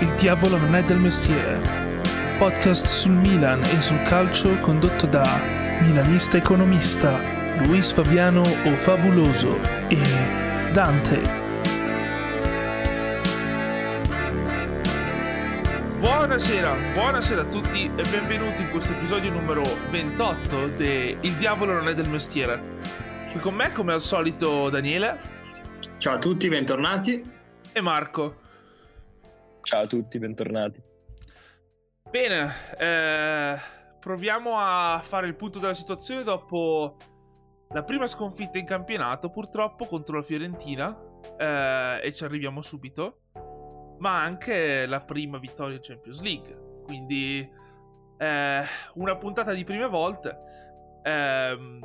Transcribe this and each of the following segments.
Il diavolo non è del mestiere. Podcast sul Milan e sul calcio condotto da milanista economista Luis Fabiano o Fabuloso e Dante. Buonasera, buonasera a tutti e benvenuti in questo episodio numero 28 di Il diavolo non è del mestiere. Qui con me, come al solito, Daniele. Ciao a tutti, bentornati. E Marco. Ciao a tutti, bentornati. Bene, eh, proviamo a fare il punto della situazione dopo la prima sconfitta in campionato, purtroppo contro la Fiorentina, eh, e ci arriviamo subito, ma anche la prima vittoria in Champions League. Quindi eh, una puntata di prime volte. Ehm,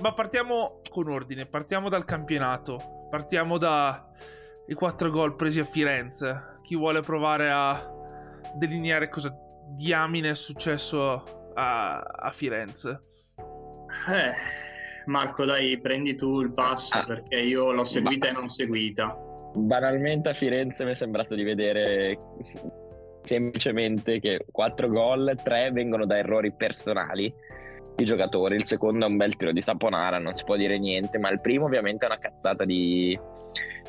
ma partiamo con ordine, partiamo dal campionato, partiamo dai quattro gol presi a Firenze chi vuole provare a delineare cosa diamine è successo a, a Firenze. Eh, Marco, dai, prendi tu il passo ah, perché io l'ho seguita ba- e non seguita. Banalmente a Firenze mi è sembrato di vedere semplicemente che 4 gol, 3 vengono da errori personali di giocatori, il secondo è un bel tiro di Saponara, non si può dire niente, ma il primo ovviamente è una cazzata di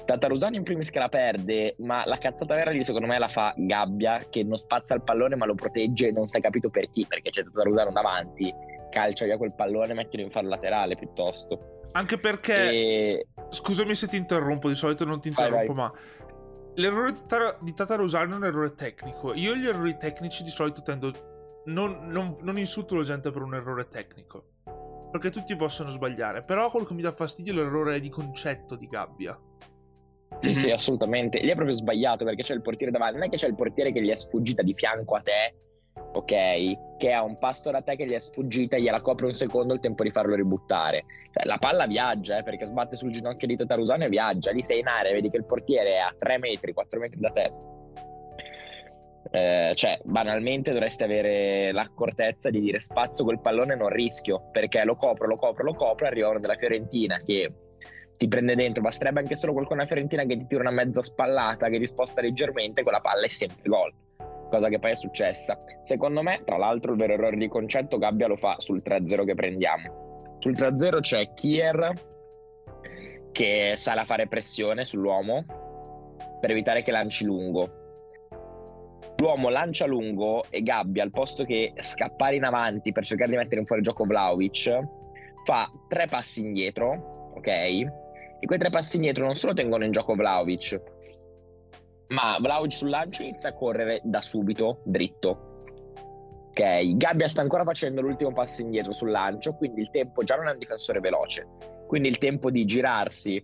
Tatarusano in primis che la perde, ma la cazzata vera lì secondo me la fa Gabbia che non spazza il pallone ma lo protegge e non si è capito per chi, perché c'è Tatarusano davanti, calcia via quel pallone e mettilo in faro laterale piuttosto. Anche perché, e... scusami se ti interrompo, di solito non ti interrompo, vai, vai. ma l'errore di, Tar- di Tatarusano è un errore tecnico. Io gli errori tecnici di solito tendo... Non, non, non insulto la gente per un errore tecnico perché tutti possono sbagliare. Però quello che mi dà fastidio è l'errore di concetto di Gabbia. Sì, mm-hmm. sì, assolutamente. Lì è proprio sbagliato perché c'è il portiere davanti. Non è che c'è il portiere che gli è sfuggita di fianco a te, ok? Che ha un passo da te che gli è sfuggita, gliela copre un secondo il tempo di farlo ributtare. Cioè, la palla viaggia, eh, perché sbatte sul ginocchio di Tatarusano e viaggia. Lì sei in area, vedi che il portiere è a 3 metri, 4 metri da te. Eh, cioè, banalmente dovresti avere l'accortezza di dire spazio quel pallone non rischio, perché lo copro, lo copro, lo copro, arriva uno della Fiorentina che ti prende dentro, basterebbe anche solo qualcuno a Fiorentina che ti tira una mezza spallata, che ti sposta leggermente, quella palla è sempre gol. Cosa che poi è successa. Secondo me, tra l'altro, il vero errore di concetto Gabbia lo fa sul 3-0 che prendiamo. Sul 3-0 c'è Kier che sale a fare pressione sull'uomo per evitare che lanci lungo. L'uomo lancia lungo e Gabbia, al posto che scappare in avanti per cercare di mettere in fuori gioco Vlaovic, fa tre passi indietro, ok? E quei tre passi indietro non solo tengono in gioco Vlaovic, ma Vlaovic sul lancio inizia a correre da subito, dritto. Ok, Gabbia sta ancora facendo l'ultimo passo indietro sul lancio, quindi il tempo già non è un difensore veloce, quindi il tempo di girarsi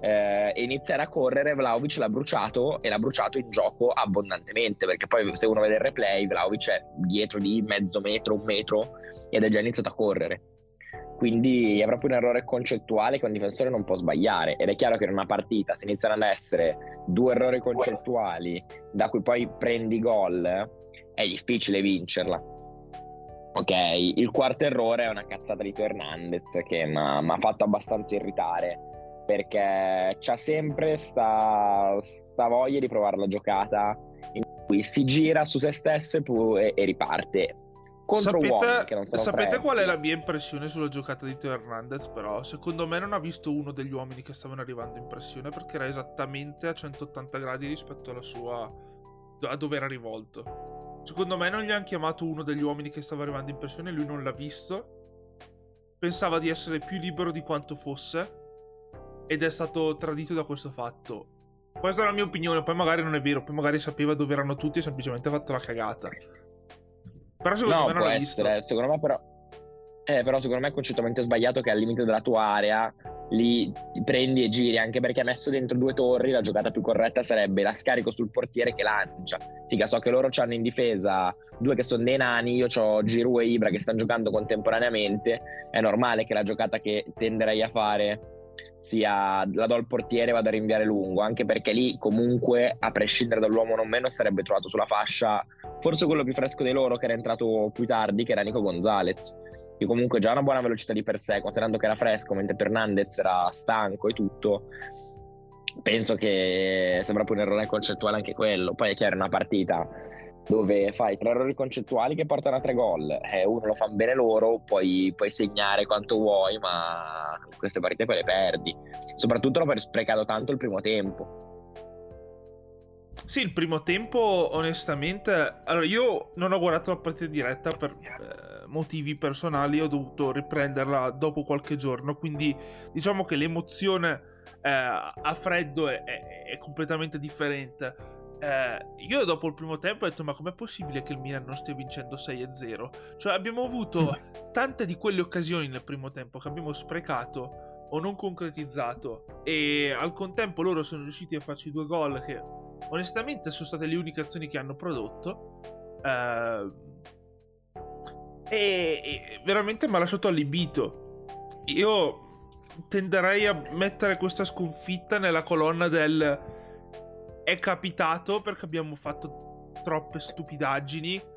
eh, e iniziare a correre, Vlaovic l'ha bruciato e l'ha bruciato in gioco abbondantemente, perché poi se uno vede il replay, Vlaovic è dietro di mezzo metro, un metro ed è già iniziato a correre. Quindi è proprio un errore concettuale che un difensore non può sbagliare. Ed è chiaro che in una partita, se iniziano ad essere due errori concettuali da cui poi prendi gol, è difficile vincerla. Ok, il quarto errore è una cazzata di Teo Hernandez che mi ha fatto abbastanza irritare perché c'ha sempre sta, sta, voglia di provare la giocata in cui si gira su se stesso e, e riparte contro sapete, uomini che non sono Sapete presi. qual è la mia impressione sulla giocata di Teo Hernandez? Però secondo me non ha visto uno degli uomini che stavano arrivando in pressione perché era esattamente a 180 gradi rispetto alla sua a dove era rivolto. Secondo me non gli hanno chiamato uno degli uomini che stava arrivando in pressione, lui non l'ha visto. Pensava di essere più libero di quanto fosse ed è stato tradito da questo fatto. Questa è la mia opinione, poi magari non è vero, poi magari sapeva dove erano tutti e semplicemente ha fatto la cagata. Però secondo no, me non l'ho essere. visto. Secondo me però... Eh, però secondo me è concettualmente sbagliato che al limite della tua area li prendi e giri, anche perché messo dentro due torri la giocata più corretta sarebbe la scarico sul portiere che lancia. Figa, so che loro hanno in difesa due che sono dei nani, io ho Giroud e Ibra che stanno giocando contemporaneamente, è normale che la giocata che tenderei a fare sia la do al portiere e vado a rinviare lungo, anche perché lì comunque, a prescindere dall'uomo non meno, sarebbe trovato sulla fascia forse quello più fresco dei loro che era entrato più tardi, che era Nico Gonzalez, che comunque già ha una buona velocità di per sé, considerando che era fresco, mentre Fernandez era stanco e tutto. penso che sembra pure un errore concettuale anche quello. Poi è chiaro, una partita dove fai tre errori concettuali che portano a tre gol, eh, uno lo fanno bene loro, poi puoi segnare quanto vuoi, ma queste partite poi le perdi, soprattutto dopo aver sprecato tanto il primo tempo. Sì, il primo tempo, onestamente. Allora, io non ho guardato la partita diretta per eh, motivi personali, ho dovuto riprenderla dopo qualche giorno. Quindi, diciamo che l'emozione eh, a freddo è, è, è completamente differente. Eh, io dopo il primo tempo ho detto: Ma com'è possibile che il Milan non stia vincendo 6-0? Cioè, abbiamo avuto tante di quelle occasioni nel primo tempo che abbiamo sprecato o non concretizzato. E al contempo loro sono riusciti a farci due gol che onestamente sono state le uniche azioni che hanno prodotto. Uh, e, e, veramente mi ha lasciato allibito. Io tenderei a mettere questa sconfitta nella colonna del è capitato perché abbiamo fatto troppe stupidaggini.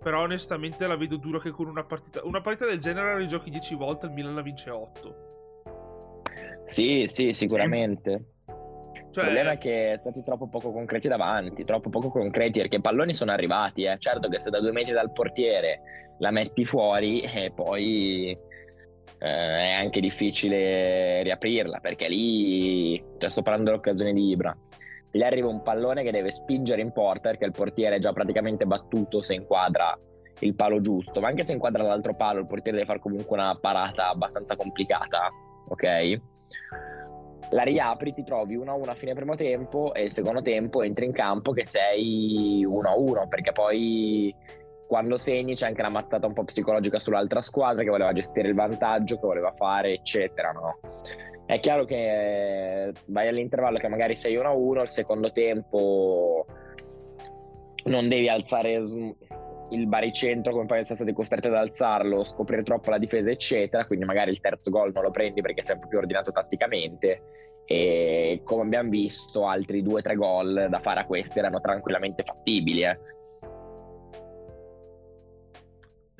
Però onestamente la vedo dura che con una partita. Una partita del genere giochi 10 volte il Milan la vince 8. Sì, sì, sicuramente. Cioè... Il problema è che stati troppo poco concreti davanti, troppo poco concreti perché i palloni sono arrivati. Eh. Certo che se da due metri dal portiere la metti fuori e eh, poi eh, è anche difficile riaprirla perché lì cioè, sto parlando dell'occasione di Ibra. Gli arriva un pallone che deve spingere in porta perché il portiere è già praticamente battuto se inquadra il palo giusto, ma anche se inquadra l'altro palo, il portiere deve fare comunque una parata abbastanza complicata, ok? la riapri, ti trovi 1-1 a fine primo tempo e il secondo tempo entri in campo che sei 1-1 perché poi quando segni c'è anche la mattata un po' psicologica sull'altra squadra che voleva gestire il vantaggio, che voleva fare eccetera, no? È chiaro che vai all'intervallo che magari sei 1-1, il secondo tempo non devi alzare il baricentro come poi siete stati costretti ad alzarlo, scoprire troppo la difesa, eccetera. Quindi magari il terzo gol non lo prendi perché è sempre più ordinato tatticamente. E come abbiamo visto, altri due o tre gol da fare a questi erano tranquillamente fattibili. Eh.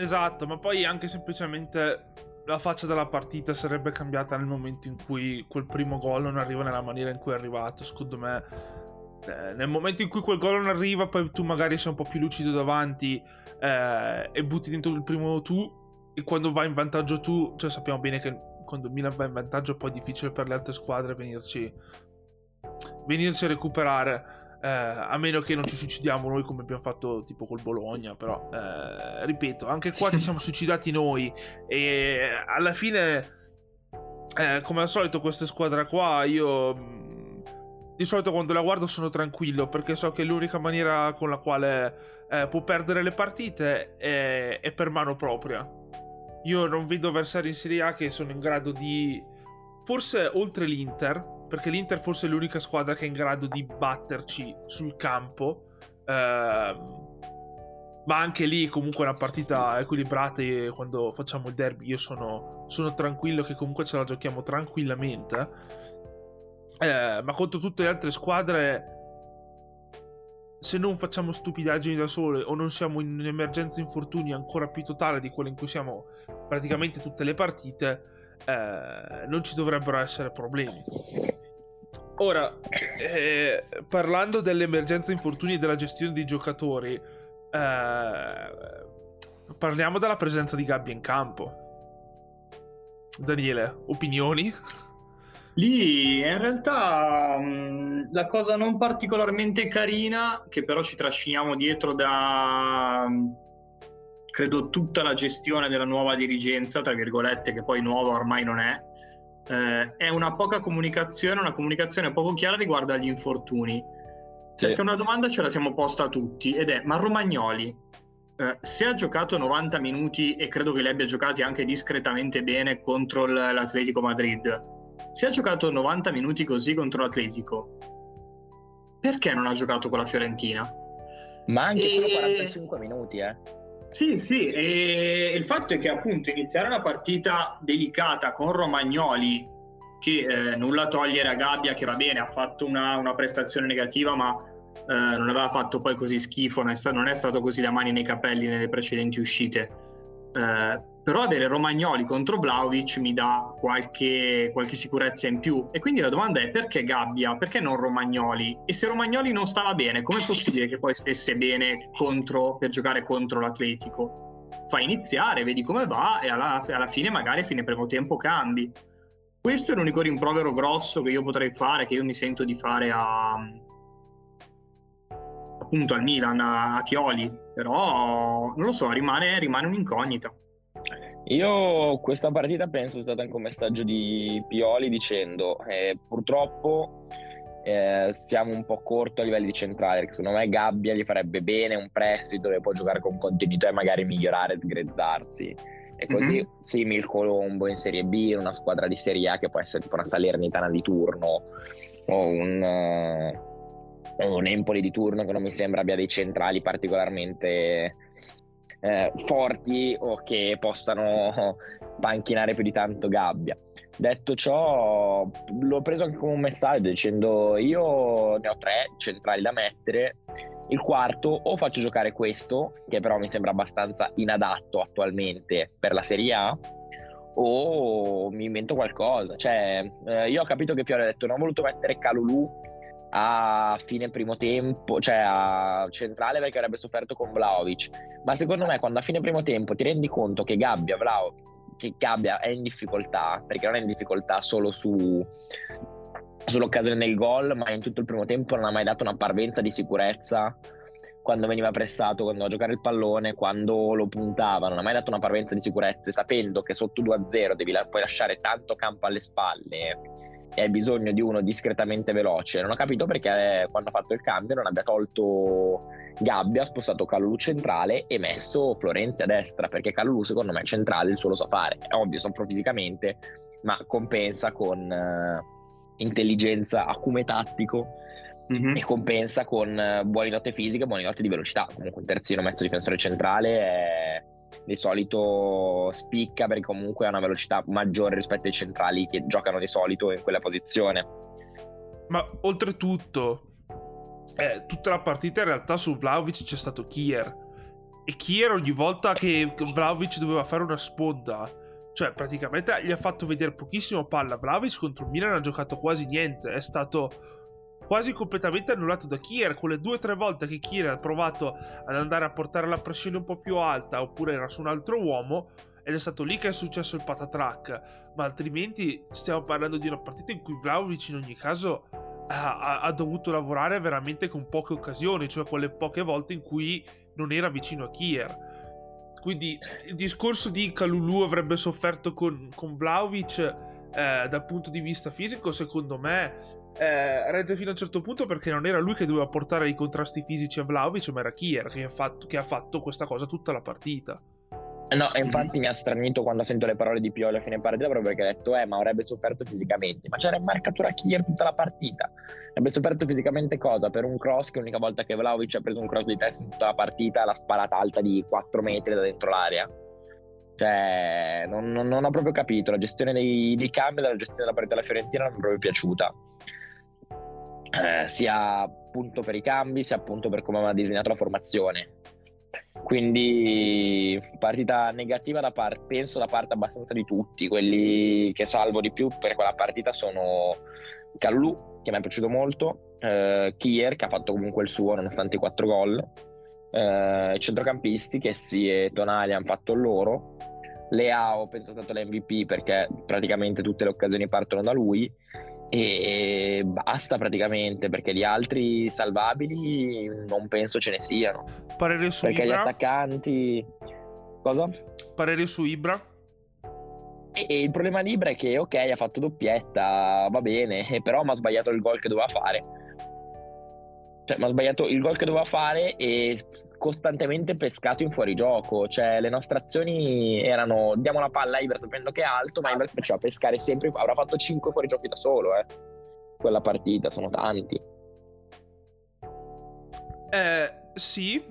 Esatto, ma poi anche semplicemente la faccia della partita sarebbe cambiata nel momento in cui quel primo gol non arriva nella maniera in cui è arrivato. Secondo me eh, nel momento in cui quel gol non arriva, poi tu magari sei un po' più lucido davanti eh, e butti dentro il primo tu. E quando vai in vantaggio tu, cioè sappiamo bene che quando Milan va in vantaggio è poi difficile per le altre squadre venirci, venirci a recuperare. Eh, a meno che non ci suicidiamo noi come abbiamo fatto tipo col Bologna. Però, eh, ripeto, anche qua ci siamo suicidati noi. E alla fine, eh, come al solito, questa squadra qua io di solito quando la guardo sono tranquillo perché so che l'unica maniera con la quale eh, può perdere le partite è, è, per mano propria. Io non vedo avversari in Serie A che sono in grado di... Forse oltre l'Inter, perché l'Inter forse è l'unica squadra che è in grado di batterci sul campo. Eh, ma anche lì comunque è una partita equilibrata e quando facciamo il derby io sono, sono tranquillo che comunque ce la giochiamo tranquillamente. Eh, ma contro tutte le altre squadre, se non facciamo stupidaggini da sole o non siamo in un'emergenza infortuni ancora più totale di quella in cui siamo praticamente tutte le partite, eh, non ci dovrebbero essere problemi. Ora, eh, parlando dell'emergenza infortuni e della gestione dei giocatori, eh, parliamo della presenza di Gabbia in campo. Daniele, opinioni? Lì in realtà mh, la cosa non particolarmente carina, che però ci trasciniamo dietro da credo tutta la gestione della nuova dirigenza, tra virgolette, che poi nuova ormai non è, eh, è una poca comunicazione, una comunicazione poco chiara riguardo agli infortuni. Sì. Perché una domanda ce la siamo posta tutti ed è: ma Romagnoli, eh, se ha giocato 90 minuti e credo che li abbia giocati anche discretamente bene contro l'Atletico Madrid, se ha giocato 90 minuti così contro l'Atletico, perché non ha giocato con la Fiorentina? Ma anche e... solo 45 minuti, eh. Sì, sì, e il fatto è che appunto iniziare una partita delicata con Romagnoli, che eh, nulla togliere a Gabbia, che va bene, ha fatto una, una prestazione negativa, ma eh, non aveva fatto poi così schifo, non è, stato, non è stato così da mani nei capelli nelle precedenti uscite. Eh, però avere Romagnoli contro Vlaovic mi dà qualche, qualche, sicurezza in più. E quindi la domanda è perché Gabbia? Perché non Romagnoli? E se Romagnoli non stava bene, com'è possibile che poi stesse bene contro, per giocare contro l'Atletico? Fa iniziare, vedi come va e alla, alla fine magari a fine primo tempo cambi. Questo è l'unico rimprovero grosso che io potrei fare, che io mi sento di fare a, appunto al Milan, a Tioli, però non lo so, rimane, rimane un'incognita. Io questa partita penso sia stata anche un messaggio di Pioli dicendo eh, purtroppo eh, siamo un po' corto a livelli di centrale perché secondo me Gabbia gli farebbe bene un prestito dove può giocare con continuità e magari migliorare sgrezzarsi e così mm-hmm. simil Colombo in Serie B una squadra di Serie A che può essere tipo una Salernitana di turno o un, uh, un Empoli di turno che non mi sembra abbia dei centrali particolarmente eh, forti o che possano panchinare più di tanto Gabbia. Detto ciò, l'ho preso anche come un messaggio dicendo io ne ho tre centrali da mettere, il quarto o faccio giocare questo, che però mi sembra abbastanza inadatto attualmente per la Serie A, o mi invento qualcosa. Cioè, eh, io ho capito che Piore ha detto non ho voluto mettere Calulu a fine primo tempo, cioè a centrale perché avrebbe sofferto con Vlaovic. Ma secondo me, quando a fine primo tempo ti rendi conto che Gabbia, Vlau, che Gabbia è in difficoltà, perché non è in difficoltà solo su, sull'occasione del gol, ma in tutto il primo tempo non ha mai dato una parvenza di sicurezza quando veniva pressato, quando a giocare il pallone, quando lo puntava, non ha mai dato una parvenza di sicurezza, sapendo che sotto 2-0 devi la- puoi lasciare tanto campo alle spalle e hai bisogno di uno discretamente veloce. Non ho capito perché eh, quando ha fatto il cambio non abbia tolto Gabbia, ha spostato Calulu centrale e messo Florenzi a destra, perché Calulu secondo me centrale il suo lo sa fare. È ovvio, soffro fisicamente, ma compensa con uh, intelligenza, acume tattico mm-hmm. e compensa con uh, buone note fisiche, buone note di velocità. Comunque un terzino mezzo difensore centrale è di solito spicca perché comunque ha una velocità maggiore rispetto ai centrali che giocano di solito in quella posizione. Ma oltretutto, eh, tutta la partita in realtà su Vlaovic c'è stato Kier. E Kier ogni volta che Vlaovic doveva fare una sponda, cioè praticamente gli ha fatto vedere pochissimo palla. Vlaovic contro il Milan ha giocato quasi niente, è stato quasi completamente annullato da Kier. Quelle due o tre volte che Kier ha provato ad andare a portare la pressione un po' più alta, oppure era su un altro uomo, ed è stato lì che è successo il patatrack. Ma altrimenti stiamo parlando di una partita in cui Vlaovic in ogni caso ha, ha, dovuto lavorare veramente con poche occasioni, cioè quelle poche volte in cui non era vicino a Kier. Quindi il discorso di Calulu avrebbe sofferto con, con Vlaovic eh, dal punto di vista fisico, secondo me eh, regge fino a un certo punto perché non era lui che doveva portare i contrasti fisici a Vlaovic, ma era Kier che ha fatto, che ha fatto questa cosa tutta la partita. No, infatti mi ha stranito quando sento le parole di Pioli a fine partita proprio perché ha detto eh ma avrebbe sofferto fisicamente. Ma c'era in marcatura Kier tutta la partita. Avrebbe sofferto fisicamente cosa? Per un cross che l'unica volta che Vlaovic ha preso un cross di testa in tutta la partita l'ha sparata alta di 4 metri da dentro l'area. Cioè non, non, non ho proprio capito. La gestione dei, dei cambi la gestione della partita della Fiorentina non mi è proprio piaciuta eh, sia appunto per i cambi, sia appunto per come aveva disegnato la formazione. Quindi partita negativa da parte, penso da parte abbastanza di tutti, quelli che salvo di più per quella partita sono Callu, che mi è piaciuto molto, eh, Kier, che ha fatto comunque il suo nonostante i quattro gol, eh, centrocampisti che sì e Tonali hanno fatto il loro, Leao penso sia stato l'MVP perché praticamente tutte le occasioni partono da lui e basta praticamente perché gli altri salvabili non penso ce ne siano. Parere su perché Ibra? gli attaccanti cosa? Parere su Ibra? E, e il problema di Ibra è che ok ha fatto doppietta va bene però mi ha sbagliato il gol che doveva fare cioè mi ha sbagliato il gol che doveva fare e costantemente pescato in fuorigioco. Cioè, le nostre azioni erano diamo la palla a Ibra sapendo che è alto, ma si faceva pescare sempre. Avrà fatto 5 fuorigiochi da solo, eh. Quella partita, sono tanti. Eh, sì.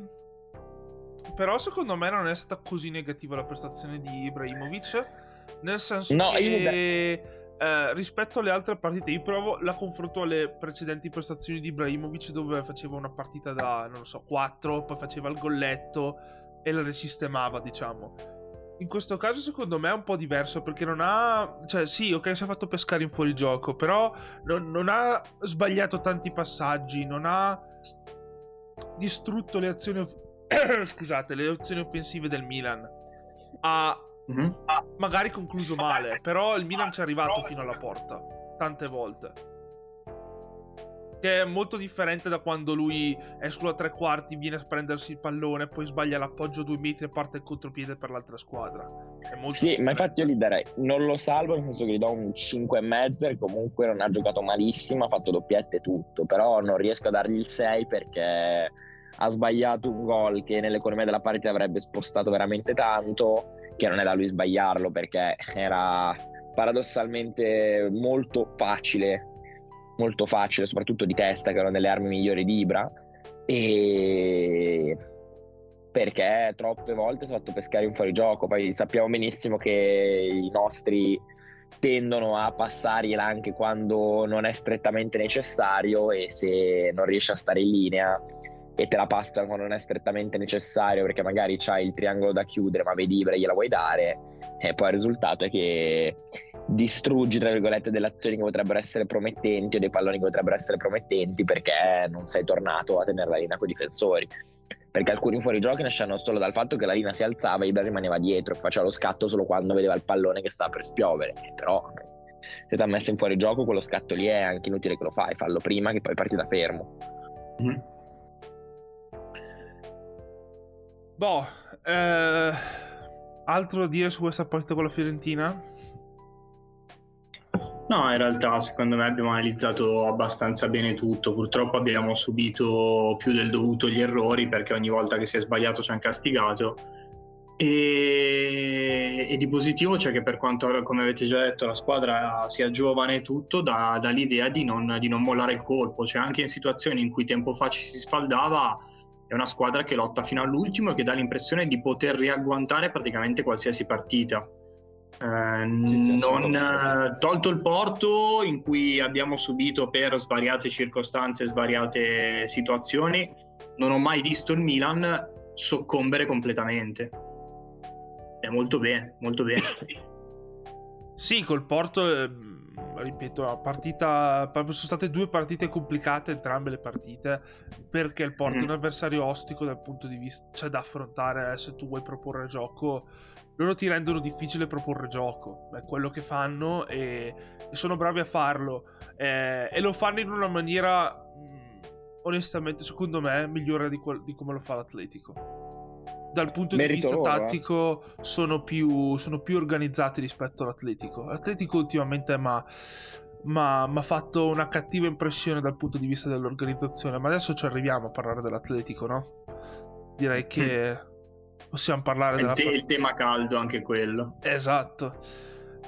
Però secondo me non è stata così negativa la prestazione di Ibrahimovic. Nel senso no, che... Io eh, rispetto alle altre partite, io provo la confronto alle precedenti prestazioni di Ibrahimovic dove faceva una partita da, non so, 4, poi faceva il golletto e la risistemava, diciamo. in questo caso secondo me è un po' diverso perché non ha... Cioè sì, ok, si è fatto pescare in fuorigioco, però non, non ha sbagliato tanti passaggi, non ha distrutto le azioni... Scusate, le azioni offensive del Milan. Ha, mm-hmm. ha magari concluso male, però il Milan ci è arrivato fino alla porta, tante volte. Che è molto differente da quando lui è sulla tre quarti, viene a prendersi il pallone, poi sbaglia l'appoggio due metri e parte il contropiede per l'altra squadra. sì, differente. ma infatti io gli darei, non lo salvo, nel senso che gli do un 5,5 e comunque non ha giocato malissimo, ha fatto doppiette e tutto, però non riesco a dargli il 6 perché ha sbagliato un gol che nell'economia della partita avrebbe spostato veramente tanto, che non è da lui sbagliarlo perché era paradossalmente molto facile molto facile, soprattutto di testa, che erano delle armi migliori di Ibra. E perché troppe volte si è fatto pescare in fuorigioco. Poi sappiamo benissimo che i nostri tendono a passargliela anche quando non è strettamente necessario e se non riesce a stare in linea e te la passano quando non è strettamente necessario perché magari c'hai il triangolo da chiudere ma vedi Ibra gliela vuoi dare e poi il risultato è che distruggi tra virgolette delle azioni che potrebbero essere promettenti o dei palloni che potrebbero essere promettenti perché non sei tornato a tenere la linea con i difensori. Perché alcuni fuorigiochi nascevano solo dal fatto che la linea si alzava e Ibra rimaneva dietro faceva lo scatto solo quando vedeva il pallone che stava per spiovere. Però se ti ha messo in fuorigioco quello scatto lì è anche inutile che lo fai fallo prima che poi parti da fermo. Mm. Boh eh, altro da dire su questa partita con la Fiorentina? No, in realtà secondo me abbiamo analizzato abbastanza bene tutto. Purtroppo abbiamo subito più del dovuto gli errori perché ogni volta che si è sbagliato ci hanno castigato. E, e di positivo c'è che per quanto, come avete già detto, la squadra sia giovane e tutto, dà, dà l'idea di non, di non, mollare il colpo. Cioè anche in situazioni in cui tempo fa ci si spaldava, è una squadra che lotta fino all'ultimo e che dà l'impressione di poter riagguantare praticamente qualsiasi partita. Eh, non, eh, tolto il porto in cui abbiamo subito per svariate circostanze, svariate situazioni, non ho mai visto il Milan soccombere completamente. È molto bene, molto bene. sì, col porto, eh, ripeto, partita, sono state due partite complicate, entrambe le partite, perché il porto mm. è un avversario ostico dal punto di vista, cioè da affrontare se tu vuoi proporre gioco loro ti rendono difficile proporre gioco, è quello che fanno e, e sono bravi a farlo eh, e lo fanno in una maniera mh, onestamente secondo me migliore di, quel, di, come lo fa l'Atletico. Dal punto Merito di vista loro, eh. tattico eh. sono, più, sono, più, organizzati rispetto all'Atletico. L'Atletico ultimamente mi ha fatto una cattiva impressione dal punto di vista dell'organizzazione, ma adesso ci arriviamo a parlare dell'Atletico, no? Direi che... Mm possiamo parlare della... Te- il tema caldo anche quello. Esatto.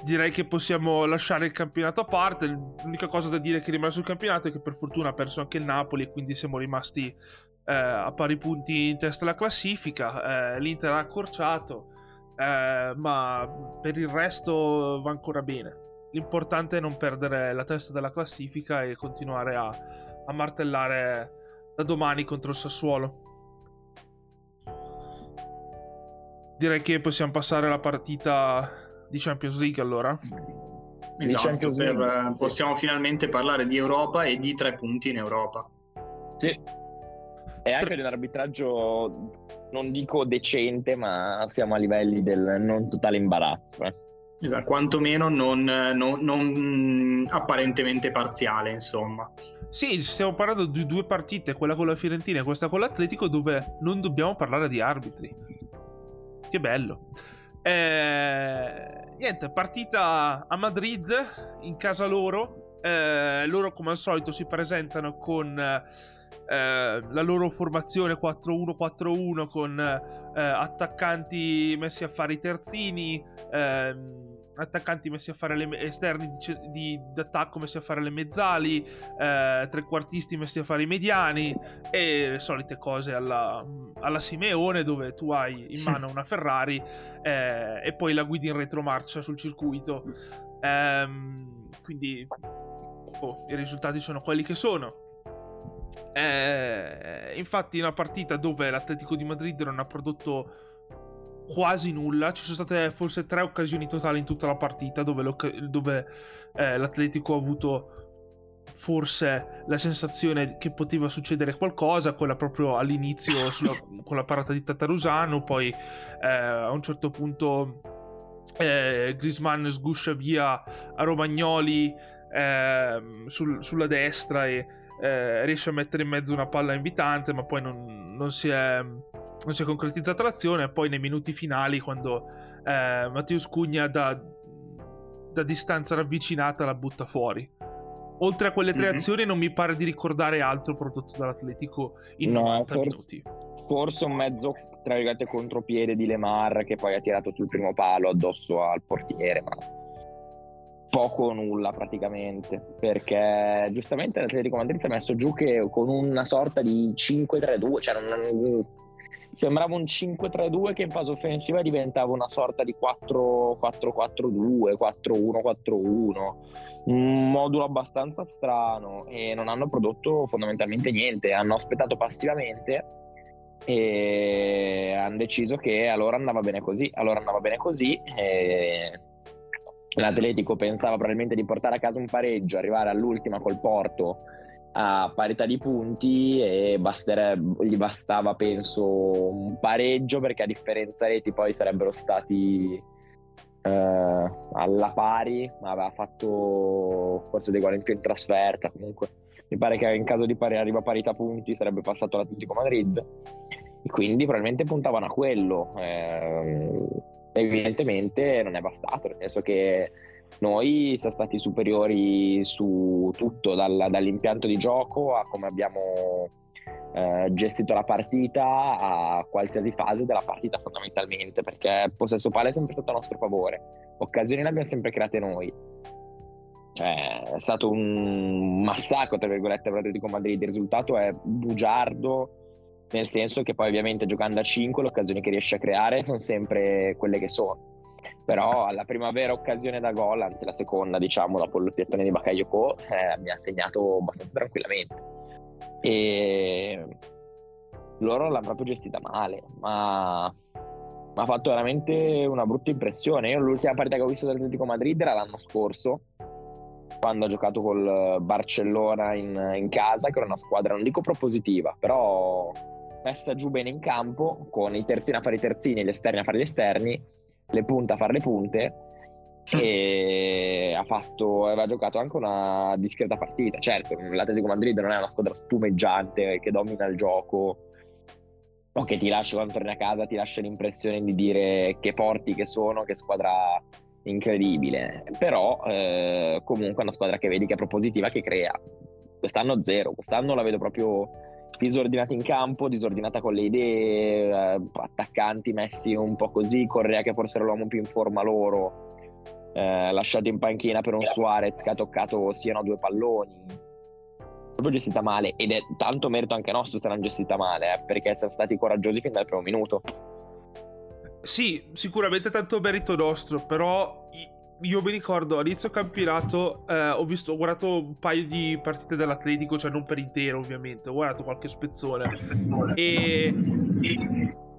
Direi che possiamo lasciare il campionato a parte. L'unica cosa da dire che rimane sul campionato è che per fortuna ha perso anche il Napoli e quindi siamo rimasti eh, a pari punti in testa alla classifica. Eh, L'Inter ha accorciato, eh, ma per il resto va ancora bene. L'importante è non perdere la testa della classifica e continuare a, a martellare da domani contro il Sassuolo. direi che possiamo passare alla partita di Champions League allora. Esatto, per, League, eh, possiamo finalmente parlare di Europa e di tre punti in Europa. Sì. E anche di un arbitraggio, non dico decente, ma siamo a livelli del non totale imbarazzo. Eh. Esatto, quantomeno non, non, non apparentemente parziale, insomma. Sì, stiamo parlando di due partite, quella con la Fiorentina e questa con l'Atletico, dove non dobbiamo parlare di arbitri. Che bello. Eh, niente, partita a Madrid, in casa loro. Eh, loro come al solito si presentano con eh, la loro formazione 4-1-4-1 con eh, attaccanti messi a fare i terzini. Ehm, attaccanti messi a fare le esterni di, di, d'attacco messi a fare le mezzali, eh, trequartisti messi a fare i mediani e le solite cose alla, alla Simeone dove tu hai in mano una Ferrari eh, e poi la guidi in retromarcia sul circuito. Eh, quindi oh, i risultati sono quelli che sono. Eh, infatti, una partita dove l'Atletico di Madrid non ha prodotto quasi nulla. Ci sono state forse tre occasioni totali in tutta la partita dove, dove eh, l'Atletico ha avuto forse la sensazione che poteva succedere qualcosa, quella proprio all'inizio sulla, con la parata di Tatarusano, poi eh, a un certo punto eh, Grisman sguscia via a Romagnoli eh, sul, sulla destra e eh, riesce a mettere in mezzo una palla invitante, ma poi non, non, si, è, non si, è, concretizzata l'azione. E poi nei minuti finali, quando eh, Matteus Cugna da, da, distanza ravvicinata la butta fuori. Oltre a quelle tre mm-hmm. azioni, non mi pare di ricordare altro prodotto dall'Atletico in no, 90 forse, minuti. Forse un mezzo, tra virgolette, contropiede di Lemar che poi ha tirato sul primo palo addosso al portiere, ma poco o nulla praticamente. Perché giustamente l'Atletico Madrid si è messo giù che con una sorta di 5-3-2 cioè non, sembrava un 5-3-2 che in fase offensiva diventava una sorta di 4-4-2 4-1-4-1 un modulo abbastanza strano e non hanno prodotto fondamentalmente niente. Hanno aspettato passivamente e hanno deciso che allora andava bene così allora andava bene così e l'Atletico pensava probabilmente di portare a casa un pareggio, arrivare all'ultima col Porto a parità di punti e gli bastava penso un pareggio perché a differenza reti poi sarebbero stati eh, alla pari ma aveva fatto forse dei gol in più in trasferta comunque mi pare che in caso di pari arriva a parità punti sarebbe passato l'Atletico Madrid e quindi probabilmente puntavano a quello eh, evidentemente non è bastato, nel senso che noi siamo stati superiori su tutto, dal, dall'impianto di gioco a come abbiamo eh, gestito la partita a qualsiasi fase della partita fondamentalmente, perché possesso palla è sempre stato a nostro favore, occasioni le abbiamo sempre create noi. Cioè, è stato un massacro, tra virgolette, per l'Atletico Madrid. Il risultato è bugiardo, nel senso che poi ovviamente giocando a 5 le occasioni che riesce a creare sono sempre quelle che sono. Però alla prima vera occasione da gol anzi la seconda diciamo dopo il piettone di Bakayoko eh, mi ha segnato abbastanza tranquillamente. E loro l'hanno proprio gestita male ma mi ha fatto veramente una brutta impressione. Io l'ultima partita che ho visto dell'Atletico Madrid era l'anno scorso quando ha giocato col Barcellona in, in casa che era una squadra non dico propositiva però messa giù bene in campo, con i terzini a fare i terzini gli esterni a fare gli esterni, le punte a fare le punte. E ha fatto, aveva giocato anche una discreta partita. Certo, l'Atletico Madrid non è una squadra spumeggiante che domina il gioco o che ti lascia quando torni a casa, ti lascia l'impressione di dire che forti che sono, che squadra incredibile. Però eh, comunque è una squadra che vedi che è propositiva, che crea. Quest'anno zero, quest'anno la vedo proprio disordinata in campo, disordinata con le idee, eh, attaccanti messi un po' così, Correa che forse era l'uomo più in forma loro, eh, lasciato in panchina per un Suarez che ha toccato siano due palloni. Proprio gestita male ed è tanto merito anche nostro se l'hanno gestita male, eh, perché siamo stati coraggiosi fin dal primo minuto. Sì, sicuramente tanto merito nostro, però io mi ricordo all'inizio campionato eh, ho visto ho guardato un paio di partite dell'Atletico cioè non per intero ovviamente ho guardato qualche spezzone. E,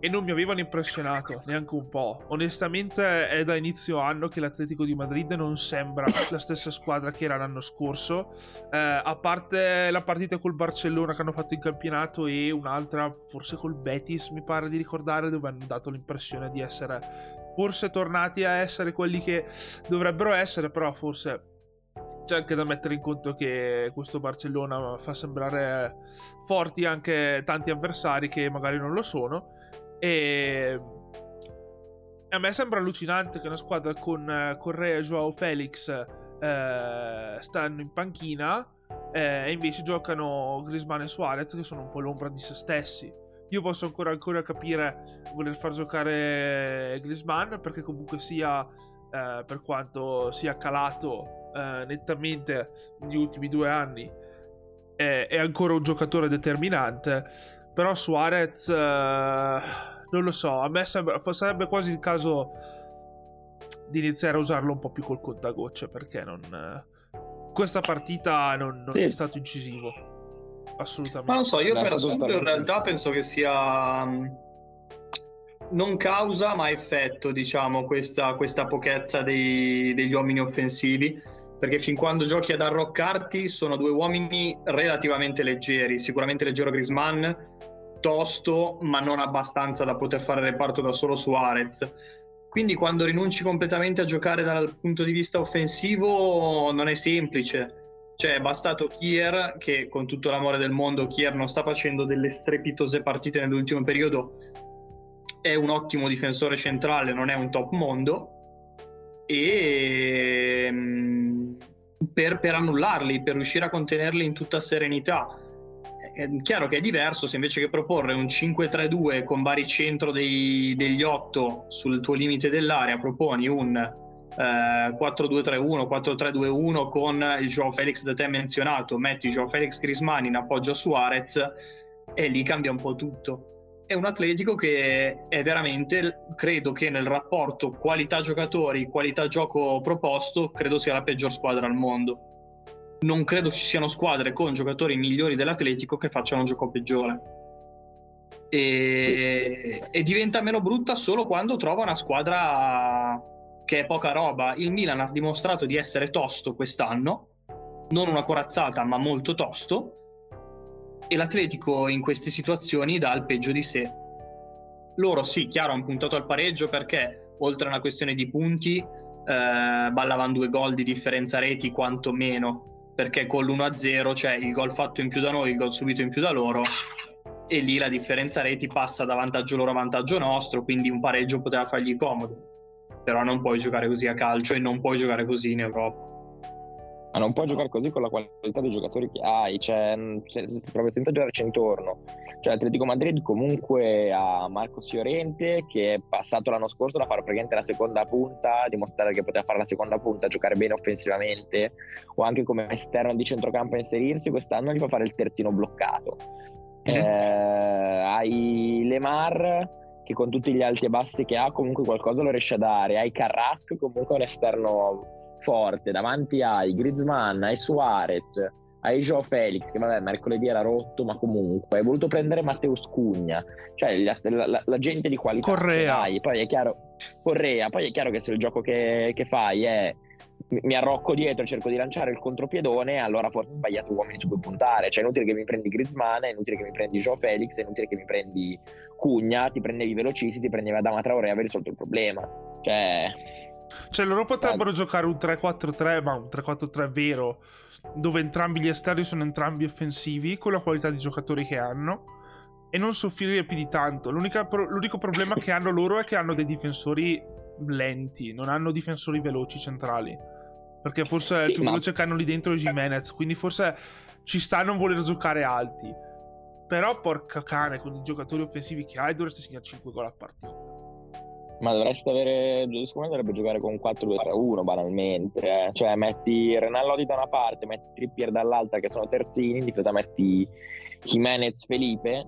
e non mi avevano impressionato neanche un po' onestamente è da inizio anno che l'Atletico di Madrid non sembra la stessa squadra che era l'anno scorso. Eh, a parte la partita col Barcellona che hanno fatto in campionato e un'altra forse col Betis mi pare di ricordare dove hanno dato l'impressione di essere forse tornati a essere quelli che dovrebbero essere, però forse c'è anche da mettere in conto che questo Barcellona fa sembrare forti anche tanti avversari che magari non lo sono. E a me sembra allucinante che una squadra con Correa e Joao Felix eh, stanno in panchina eh, e invece giocano Griezmann e Suarez che sono un po' l'ombra di se stessi io posso ancora, ancora capire voler far giocare Griezmann perché comunque sia, eh, per quanto sia calato eh, nettamente negli ultimi due anni, è, è, ancora un giocatore determinante. Però Suarez, eh, non lo so, a me sembra, sarebbe quasi il caso di iniziare a usarlo un po' più col contagocce perché non, questa partita non, non sì. è stato incisivo assolutamente. Ma non so, io per assurdo in realtà penso che sia mm, non causa ma effetto, diciamo, questa, questa pochezza dei, degli uomini offensivi, perché fin quando giochi ad arroccarti sono due uomini relativamente leggeri, sicuramente leggero Grisman, tosto, ma non abbastanza da poter fare reparto da solo Suarez. Quindi quando rinunci completamente a giocare dal punto di vista offensivo non è semplice. Cioè, è bastato Kier, che con tutto l'amore del mondo, Kier non sta facendo delle strepitose partite nell'ultimo periodo, è un ottimo difensore centrale, non è un top mondo, e mm, per, per annullarli, per riuscire a contenerli in tutta serenità. È chiaro che è diverso se invece che proporre un 5-3-2 con baricentro dei, degli 8 sul tuo limite dell'area, proponi un eh, 4-2-3-1, 4-3-2-1 con il Joao Felix da te menzionato, metti Joao Felix Grisman in appoggio a Suarez e lì cambia un po' tutto è un Atletico che è veramente, credo che nel rapporto qualità giocatori, qualità gioco proposto, credo sia la peggior squadra al mondo. Non credo ci siano squadre con giocatori migliori dell'Atletico che facciano un gioco peggiore. E, e diventa meno brutta solo quando trova una squadra che è poca roba. Il Milan ha dimostrato di essere tosto quest'anno, non una corazzata, ma molto tosto e l'Atletico in queste situazioni dà il peggio di sé. Loro sì, chiaro, hanno puntato al pareggio perché oltre a una questione di punti eh, ballavano due gol di differenza reti quanto meno, perché con l'1-0 c'è il gol fatto in più da noi, il gol subito in più da loro e lì la differenza reti passa da vantaggio loro a vantaggio nostro, quindi un pareggio poteva fargli comodo. Però non puoi giocare così a calcio e non puoi giocare così in Europa. Ma non puoi giocare così con la qualità dei giocatori che hai, cioè, cioè proprio senza girarci intorno. Cioè, Atletico Madrid comunque ha Marco Siorente che è passato l'anno scorso da fare praticamente la seconda punta, dimostrare che poteva fare la seconda punta, giocare bene offensivamente o anche come esterno di centrocampo a inserirsi, quest'anno gli fa fare il terzino bloccato. Mm. Eh, hai Lemar che con tutti gli alti e bassi che ha comunque qualcosa lo riesce a dare, hai Carrasco comunque un esterno forte davanti ai Griezmann, ai Suarez, ai Joe Felix, che vabbè mercoledì era rotto, ma comunque hai voluto prendere Matteo Scugna, cioè la, la, la gente di qualità. Correa. poi è chiaro, Correa, poi è chiaro che se il gioco che, che fai è mi arrocco dietro, cerco di lanciare il contropiedone, allora forse ho sbagliato uomini su cui puntare. Cioè, è inutile che mi prendi Griezmann, è inutile che mi prendi Joe Felix, è inutile che mi prendi Cugna, ti prendevi velocissimi, ti prendeva Adama Traore e avevi risolto il problema. Cioè, cioè, loro potrebbero giocare un 3-4-3, ma un 3-4-3 vero, dove entrambi gli esterni sono entrambi offensivi, con la qualità di giocatori che hanno, e non soffrire più di tanto. Pro- l'unico problema che hanno loro è che hanno dei difensori lenti, non hanno difensori veloci centrali. Perché forse sì, il più ma... veloce che hanno lì dentro è Jimenez, quindi forse ci sta a non voler giocare alti. Però, porca cane, con i giocatori offensivi che hai, dovresti segnare 5 gol a partita. Ma dovresti avere. Secondo me dovrebbe giocare con 4-2-3-1 banalmente. Eh. Cioè, metti Renallo da una parte, metti Trippier dall'altra, che sono terzini. In difesa metti Jimenez Felipe,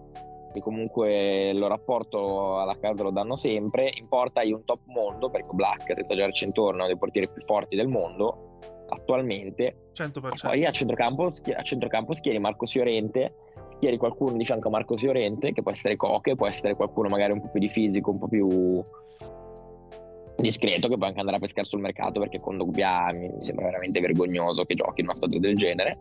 che comunque il rapporto alla casa lo danno sempre. In porta hai un top mondo, perché Black, senza girarci intorno, è uno dei portieri più forti del mondo attualmente. 100%. Poi a centrocampo, a centrocampo schieri Marco Fiorente schieri qualcuno di fianco a Marco Fiorente, che può essere Coche, può essere qualcuno magari un po' più di fisico, un po' più discreto che può anche andare a pescare sul mercato perché con Dogbia mi sembra veramente vergognoso che giochi in una squadra del genere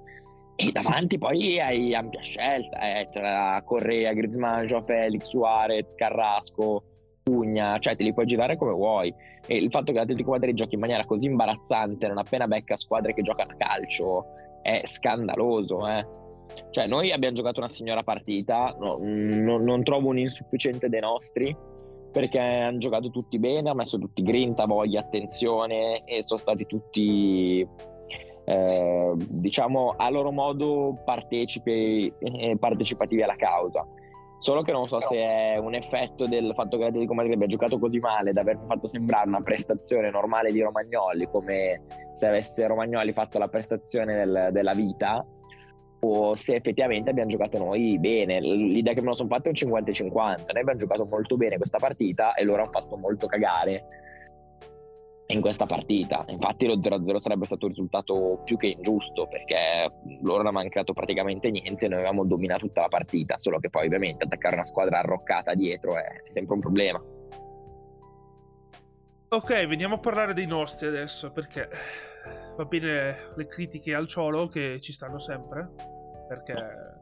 e davanti poi hai ampia scelta eh, tra Correa, Griezmann, Joao Felix, Suarez, Carrasco Pugna, cioè te li puoi girare come vuoi e il fatto che l'Atletico Madrid giochi in maniera così imbarazzante non appena becca squadre che giocano a calcio è scandaloso eh. cioè noi abbiamo giocato una signora partita no, non, non trovo un insufficiente dei nostri perché hanno giocato tutti bene, hanno messo tutti grinta, voglia, attenzione e sono stati tutti, eh, diciamo, a loro modo partecipi, eh, partecipativi alla causa. Solo che non so se è un effetto del fatto che l'Atletico Madrid abbia giocato così male da avermi fatto sembrare una prestazione normale di Romagnoli, come se avesse Romagnoli fatto la prestazione del, della vita, o se effettivamente abbiamo giocato noi bene. L'idea che me lo sono fatto è un 50-50. Noi abbiamo giocato molto bene questa partita e loro hanno fatto molto cagare in questa partita. Infatti lo 0-0 sarebbe stato un risultato più che ingiusto perché loro non ha mancato praticamente niente, noi avevamo dominato tutta la partita, solo che poi ovviamente attaccare una squadra arroccata dietro è sempre un problema. Ok, veniamo a parlare dei nostri adesso, perché va bene le critiche al Ciolo che ci stanno sempre, perché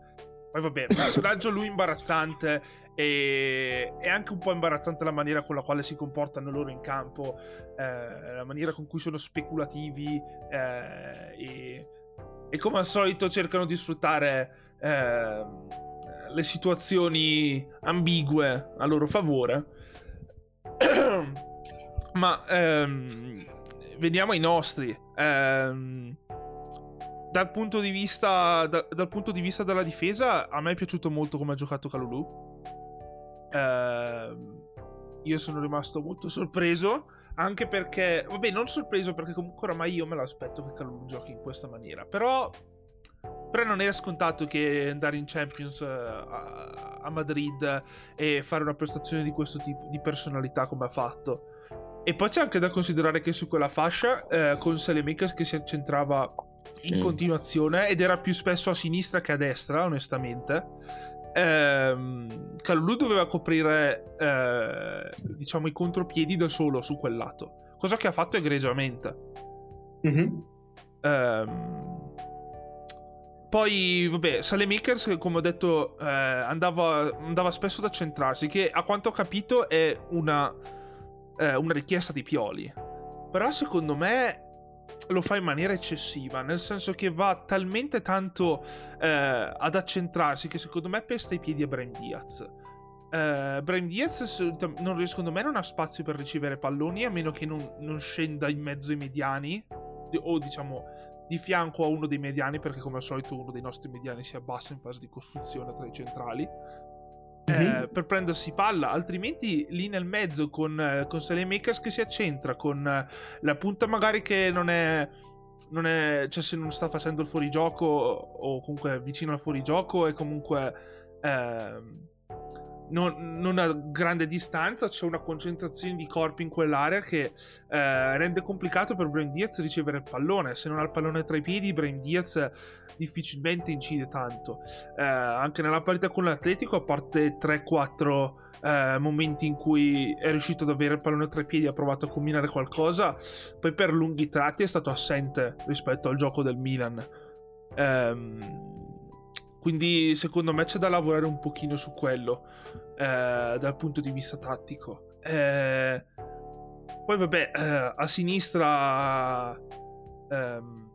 poi vabbè, personaggio lui imbarazzante e è anche un po' imbarazzante la maniera con la quale si comportano loro in campo, eh, la maniera con cui sono speculativi eh, e, e, come al solito cercano di sfruttare eh, le situazioni ambigue a loro favore. Ma ehm, veniamo ai nostri. Ehm, dal punto di vista da, dal punto di vista della difesa a me è piaciuto molto come ha giocato Calulu eh, io sono rimasto molto sorpreso anche perché vabbè non sorpreso perché comunque oramai io me l'aspetto che Calulu giochi in questa maniera però però non era scontato che andare in Champions uh, a, a, Madrid e fare una prestazione di questo tipo di personalità come ha fatto. E poi c'è anche da considerare che su quella fascia, uh, con Salemakers che si accentrava in mm. continuazione ed era più spesso a sinistra che a destra, onestamente. Ehm, Calulu doveva coprire eh, diciamo i contropiedi da solo su quel lato, cosa che ha fatto egregiamente. Mm-hmm. Ehm, poi, vabbè, Salemakers, come ho detto, eh, andava, andava, spesso ad accentrarsi, che a quanto ho capito è una, eh, una richiesta di Pioli. Però secondo me lo fa in maniera eccessiva, nel senso che va talmente tanto eh, ad accentrarsi che secondo me pesta i piedi a Brian Diaz. Uh, Brian Diaz non, secondo me non ha spazio per ricevere palloni a meno che non, non, scenda in mezzo ai mediani o diciamo di fianco a uno dei mediani perché come al solito uno dei nostri mediani si abbassa in fase di costruzione tra i centrali mm-hmm. per prendersi palla, altrimenti lì nel mezzo con, eh, con Makers che si accentra, con eh, la punta magari che non è, non è, cioè se non sta facendo il fuorigioco o comunque vicino al fuorigioco e comunque eh, non, non, a grande distanza c'è una concentrazione di corpi in quell'area che eh, rende complicato per Brain Diaz ricevere il pallone se non ha il pallone tra i piedi Brain Diaz difficilmente incide tanto. Eh, anche nella partita con l'Atletico, a parte 3-4 eh, momenti in cui è riuscito ad avere il pallone tra i piedi, ha provato a combinare qualcosa, poi per lunghi tratti è stato assente rispetto al gioco del Milan. Ehm, quindi secondo me c'è da lavorare un pochino su quello eh, dal punto di vista tattico. Eh, poi vabbè, eh, a sinistra ehm,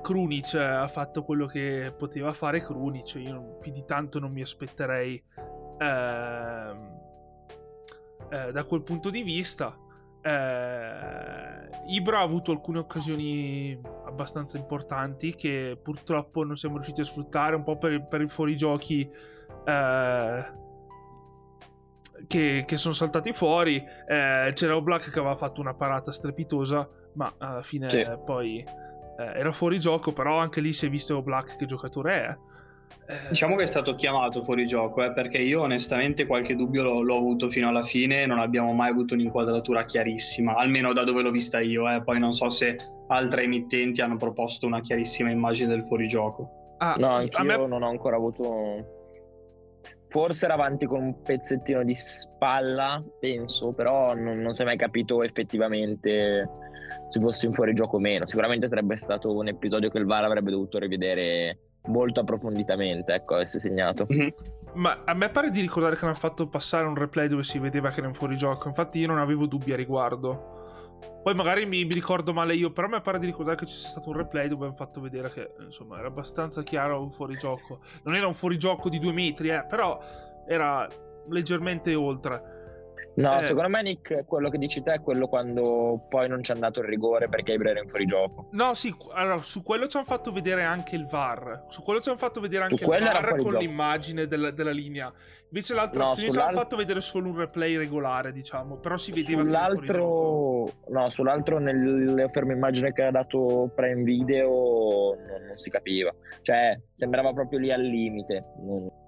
Krunic ha fatto quello che poteva fare Krunic, io più di tanto non mi aspetterei eh, eh, da quel punto di vista. Eh, Ibra ha avuto alcune occasioni abbastanza importanti che purtroppo non siamo riusciti a sfruttare un po' per, per i fuorigiochi eh, che, che, sono saltati fuori. Eh, c'era Black che aveva fatto una parata strepitosa, ma alla fine sì. poi eh, era fuori gioco, però anche lì si è visto Black che giocatore è. Eh... Diciamo che è stato chiamato fuori gioco, eh, perché io onestamente qualche dubbio l'ho, l'ho, avuto fino alla fine, non abbiamo mai avuto un'inquadratura chiarissima, almeno da dove l'ho vista io, eh. poi non so se altre emittenti hanno proposto una chiarissima immagine del fuorigioco. Ah, no, anch'io me... non ho ancora avuto... Forse era avanti con un pezzettino di spalla, penso, però non, non si è mai capito effettivamente se fosse in fuorigioco o meno. Sicuramente sarebbe stato un episodio che il VAR avrebbe dovuto rivedere molto approfonditamente, ecco, avesse segnato. Mm-hmm. Ma a me pare di ricordare che hanno fatto passare un replay dove si vedeva che era in fuorigioco, infatti io non avevo dubbi a riguardo. Poi magari mi, mi, ricordo male io, però a me pare di ricordare che ci sia stato un replay dove hanno fatto vedere che insomma era abbastanza chiaro un fuorigioco. Non era un fuorigioco di due metri, eh, però era leggermente oltre. No, eh, secondo me Nick, quello che dici te è quello quando poi non ci è andato il rigore perché Ibra era in fuorigioco. No, sì, allora su quello ci hanno fatto vedere anche il VAR. Su quello ci hanno fatto vedere anche il VAR con l'immagine della, della, linea. Invece l'altra no, azione ci hanno fatto vedere solo un replay regolare, diciamo, però si vedeva sull'altro... No, sull'altro nelle ferme immagine che ha dato Prime Video non, non si capiva. Cioè, sembrava proprio lì al limite. Non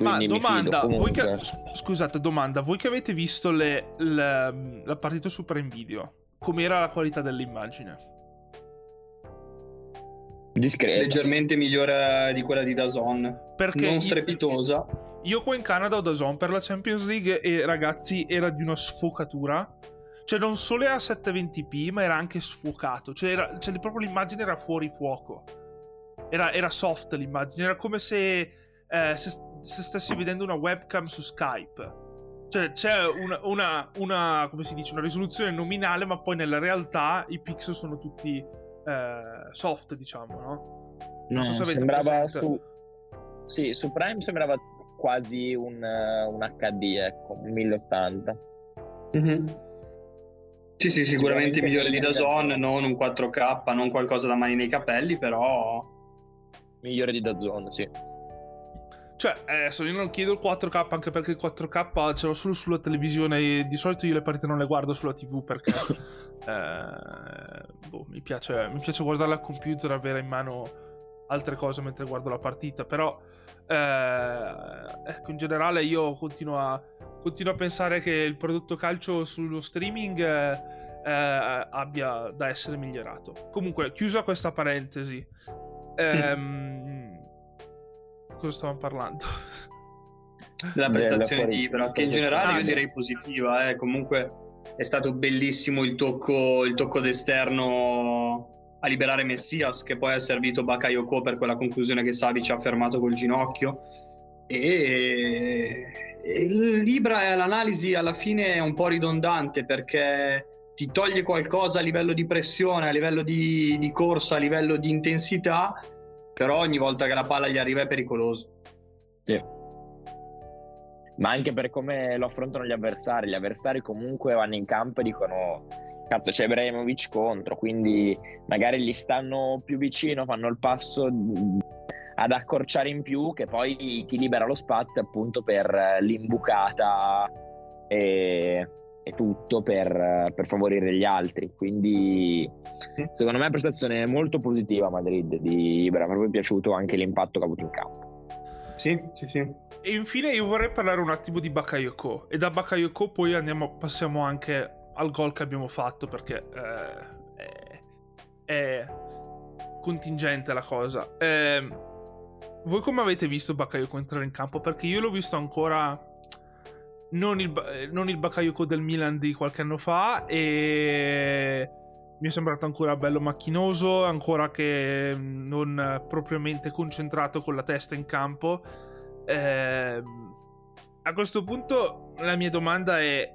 ma domanda, voi che, scusate, domanda, voi che avete visto le, le, la partita su Prime Video, com'era la qualità dell'immagine? Discreta. leggermente migliore di quella di Dazon. Perché non io- strepitosa. Io qua in Canada ho Dazon per la Champions League e ragazzi era di una sfocatura. Cioè non solo era a 720p ma era anche sfocato. Cioè, era, cioè proprio l'immagine era fuori fuoco. Era, era soft l'immagine, era come se, eh, se, se stessi vedendo una webcam su Skype. Cioè c'è una, una, una, come si dice, una risoluzione nominale ma poi nella realtà i pixel sono tutti eh, soft diciamo, no? No, so se avete sembrava presente. su... Sì, su Prime sembrava quasi un, eh, un HD, ecco, un 1080. Sì, sì, sicuramente migliore di Dazon. non un 4K, non qualcosa da mani nei capelli, però Migliore di Dazon, sì. Cioè, adesso io non chiedo il 4K anche perché il 4K ce l'ho solo sulla televisione e di solito io le partite non le guardo sulla TV perché eh, boh, mi, piace, mi piace guardare al computer, avere in mano altre cose mentre guardo la partita, però eh, ecco, in generale io continuo a, continuo a pensare che il prodotto calcio sullo streaming eh, eh, abbia da essere migliorato. Comunque, chiusa questa parentesi, ehm, cosa stavamo parlando? della prestazione di Ibra, che in generale io direi positiva, eh. comunque è stato bellissimo il tocco, il tocco d'esterno a liberare Messias, che poi ha servito Bakayoko per quella conclusione che Savic ha fermato col ginocchio. E, e l'Ibra l'analisi alla fine è un po' ridondante perché ti toglie qualcosa a livello di pressione, a livello di, di corsa, a livello di intensità, però ogni volta che la palla gli arriva è pericoloso. Sì. Ma anche per come lo affrontano gli avversari. Gli avversari comunque vanno in campo e dicono cazzo c'è Ibrahimovic contro, quindi magari gli stanno più vicino, fanno il passo ad accorciare in più che poi ti libera lo spazio appunto per l'imbucata e, e tutto per, per favorire gli altri. Quindi secondo me è una prestazione molto positiva a Madrid di Ibra, mi è proprio piaciuto anche l'impatto che ha avuto in campo. Sì, sì, sì. E infine io vorrei parlare un attimo di Bakayoko e da Bakayoko poi andiamo, passiamo anche al gol che abbiamo fatto perché eh, è, è contingente la cosa. Ehm, voi come avete visto Bakayoko entrare in campo? Perché io l'ho visto ancora non il, eh, non il Bakayoko del Milan di qualche anno fa e mi è sembrato ancora bello macchinoso, ancora che mm, non propriamente concentrato con la testa in campo. Ehm, a questo punto la mia domanda è,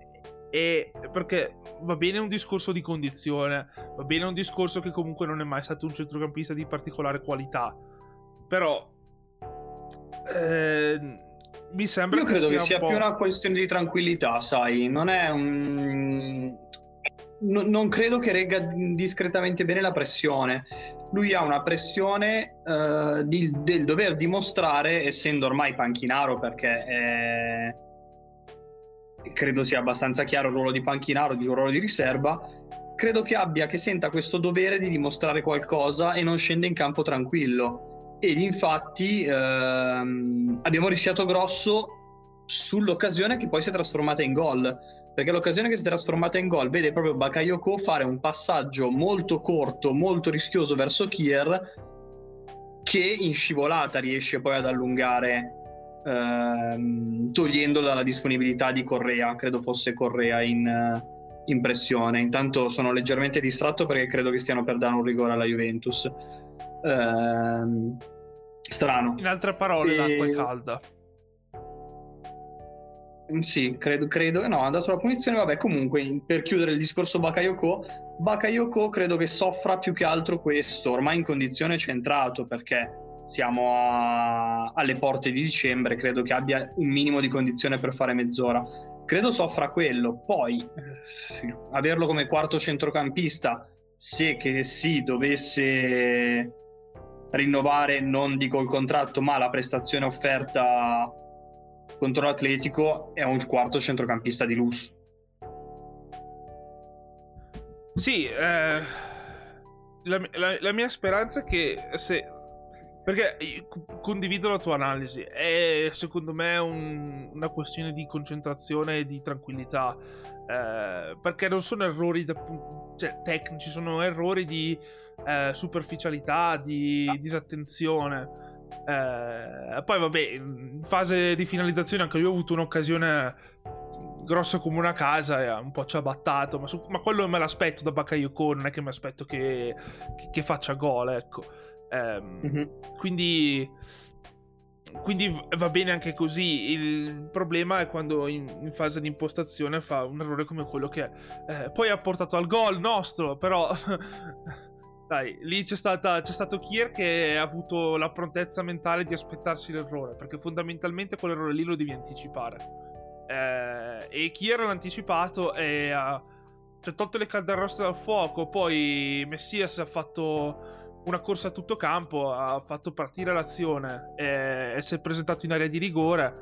è perché va bene un discorso di condizione, va bene un discorso che comunque non è mai stato un centrocampista di particolare qualità, però ehm, mi sembra Io credo che sia po'- più una questione di tranquillità, sai, non è un... no- non credo che regga discretamente bene la pressione. Lui ha una pressione eh, di- del dover dimostrare, essendo ormai panchinaro, perché è- credo sia abbastanza chiaro il ruolo di panchinaro, di un ruolo di riserva, credo che abbia, che senta questo dovere di dimostrare qualcosa e non scende in campo tranquillo. Ed infatti ehm, abbiamo rischiato grosso sull'occasione che poi si è trasformata in gol. Perché l'occasione che si è trasformata in gol vede proprio Bakayoko fare un passaggio molto corto, molto rischioso verso Kier, che in scivolata riesce poi ad allungare, ehm, togliendolo dalla disponibilità di Correa. Credo fosse Correa in, in pressione. Intanto sono leggermente distratto perché credo che stiano per dare un rigore alla Juventus. Ehm, strano. In altre parole, E- l'acqua è calda. Mm, Sì, credo, credo. No, ha dato la punizione. Vabbè, comunque, per chiudere il discorso Bakayoko, Bakayoko credo che soffra più che altro questo, ormai in condizione centrato, perché siamo a- alle porte di dicembre, credo che abbia un minimo di condizione per fare mezz'ora. Credo soffra quello. Poi, eh, averlo come quarto centrocampista, se che si dovesse rinnovare, non dico il contratto, ma la prestazione offerta contro l'Atletico è un quarto centrocampista di lusso. Sì, eh, la, la- la mia speranza è che se... Perché condivido la tua analisi, è secondo me un- una questione di concentrazione e di tranquillità, eh, perché non sono errori da cioè, tecnici, sono errori di eh, superficialità, di disattenzione. Eh, poi vabbè, in fase di finalizzazione anche io ho avuto un'occasione grossa come una casa e un po' ci ha battato, ma, su, ma quello me l'aspetto da Bakayoko, non è che mi aspetto che, che, che faccia gol, ecco. Eh, mm-hmm. Quindi quindi va bene anche così. Il problema è quando in, in, fase di impostazione fa un errore come quello che eh, poi ha portato al gol nostro, però dai, lì c'è, stata, c'è stato Kier che ha avuto la prontezza mentale di aspettarsi l'errore, perché fondamentalmente quell'errore lì lo devi anticipare. Eh, e Kier l'ha anticipato e ha cioè, tolto le calderoste dal fuoco, poi Messias ha fatto una corsa a tutto campo, ha fatto partire l'azione e, e si è presentato in area di rigore.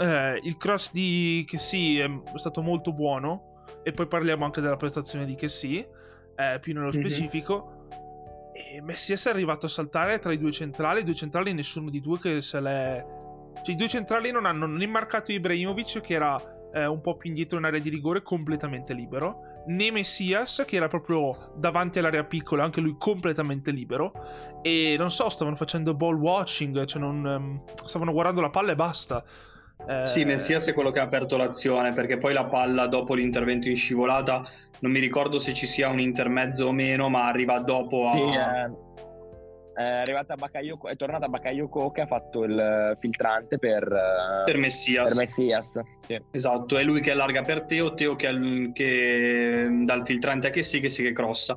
Eh, il cross di Kessi è stato molto buono e poi parliamo anche della prestazione di Kessi, eh, più nello mhm. specifico. Mm-hmm. E Messias è arrivato a saltare tra i due centrali, i due centrali nessuno di due che se l'è... Cioè i due centrali non hanno né marcato Ibrahimovic che era eh, un po' più indietro in area di rigore completamente libero né Messias, che era proprio davanti all'area piccola, anche lui completamente libero. E non so, stavano facendo ball watching, cioè non, um, stavano guardando la palla e basta. Eh... Sì, Messias è quello che ha aperto l'azione, perché poi la palla dopo l'intervento in scivolata, non mi ricordo se ci sia un intermezzo o meno, ma arriva dopo a... Sì, eh è arrivata a Bakayoko, è tornata a Bakayoko che ha fatto il filtrante per, per Messias. Per Messias sì. Esatto, è lui che allarga per Teo, Teo che, che dal filtrante a che sì, che sì che crossa.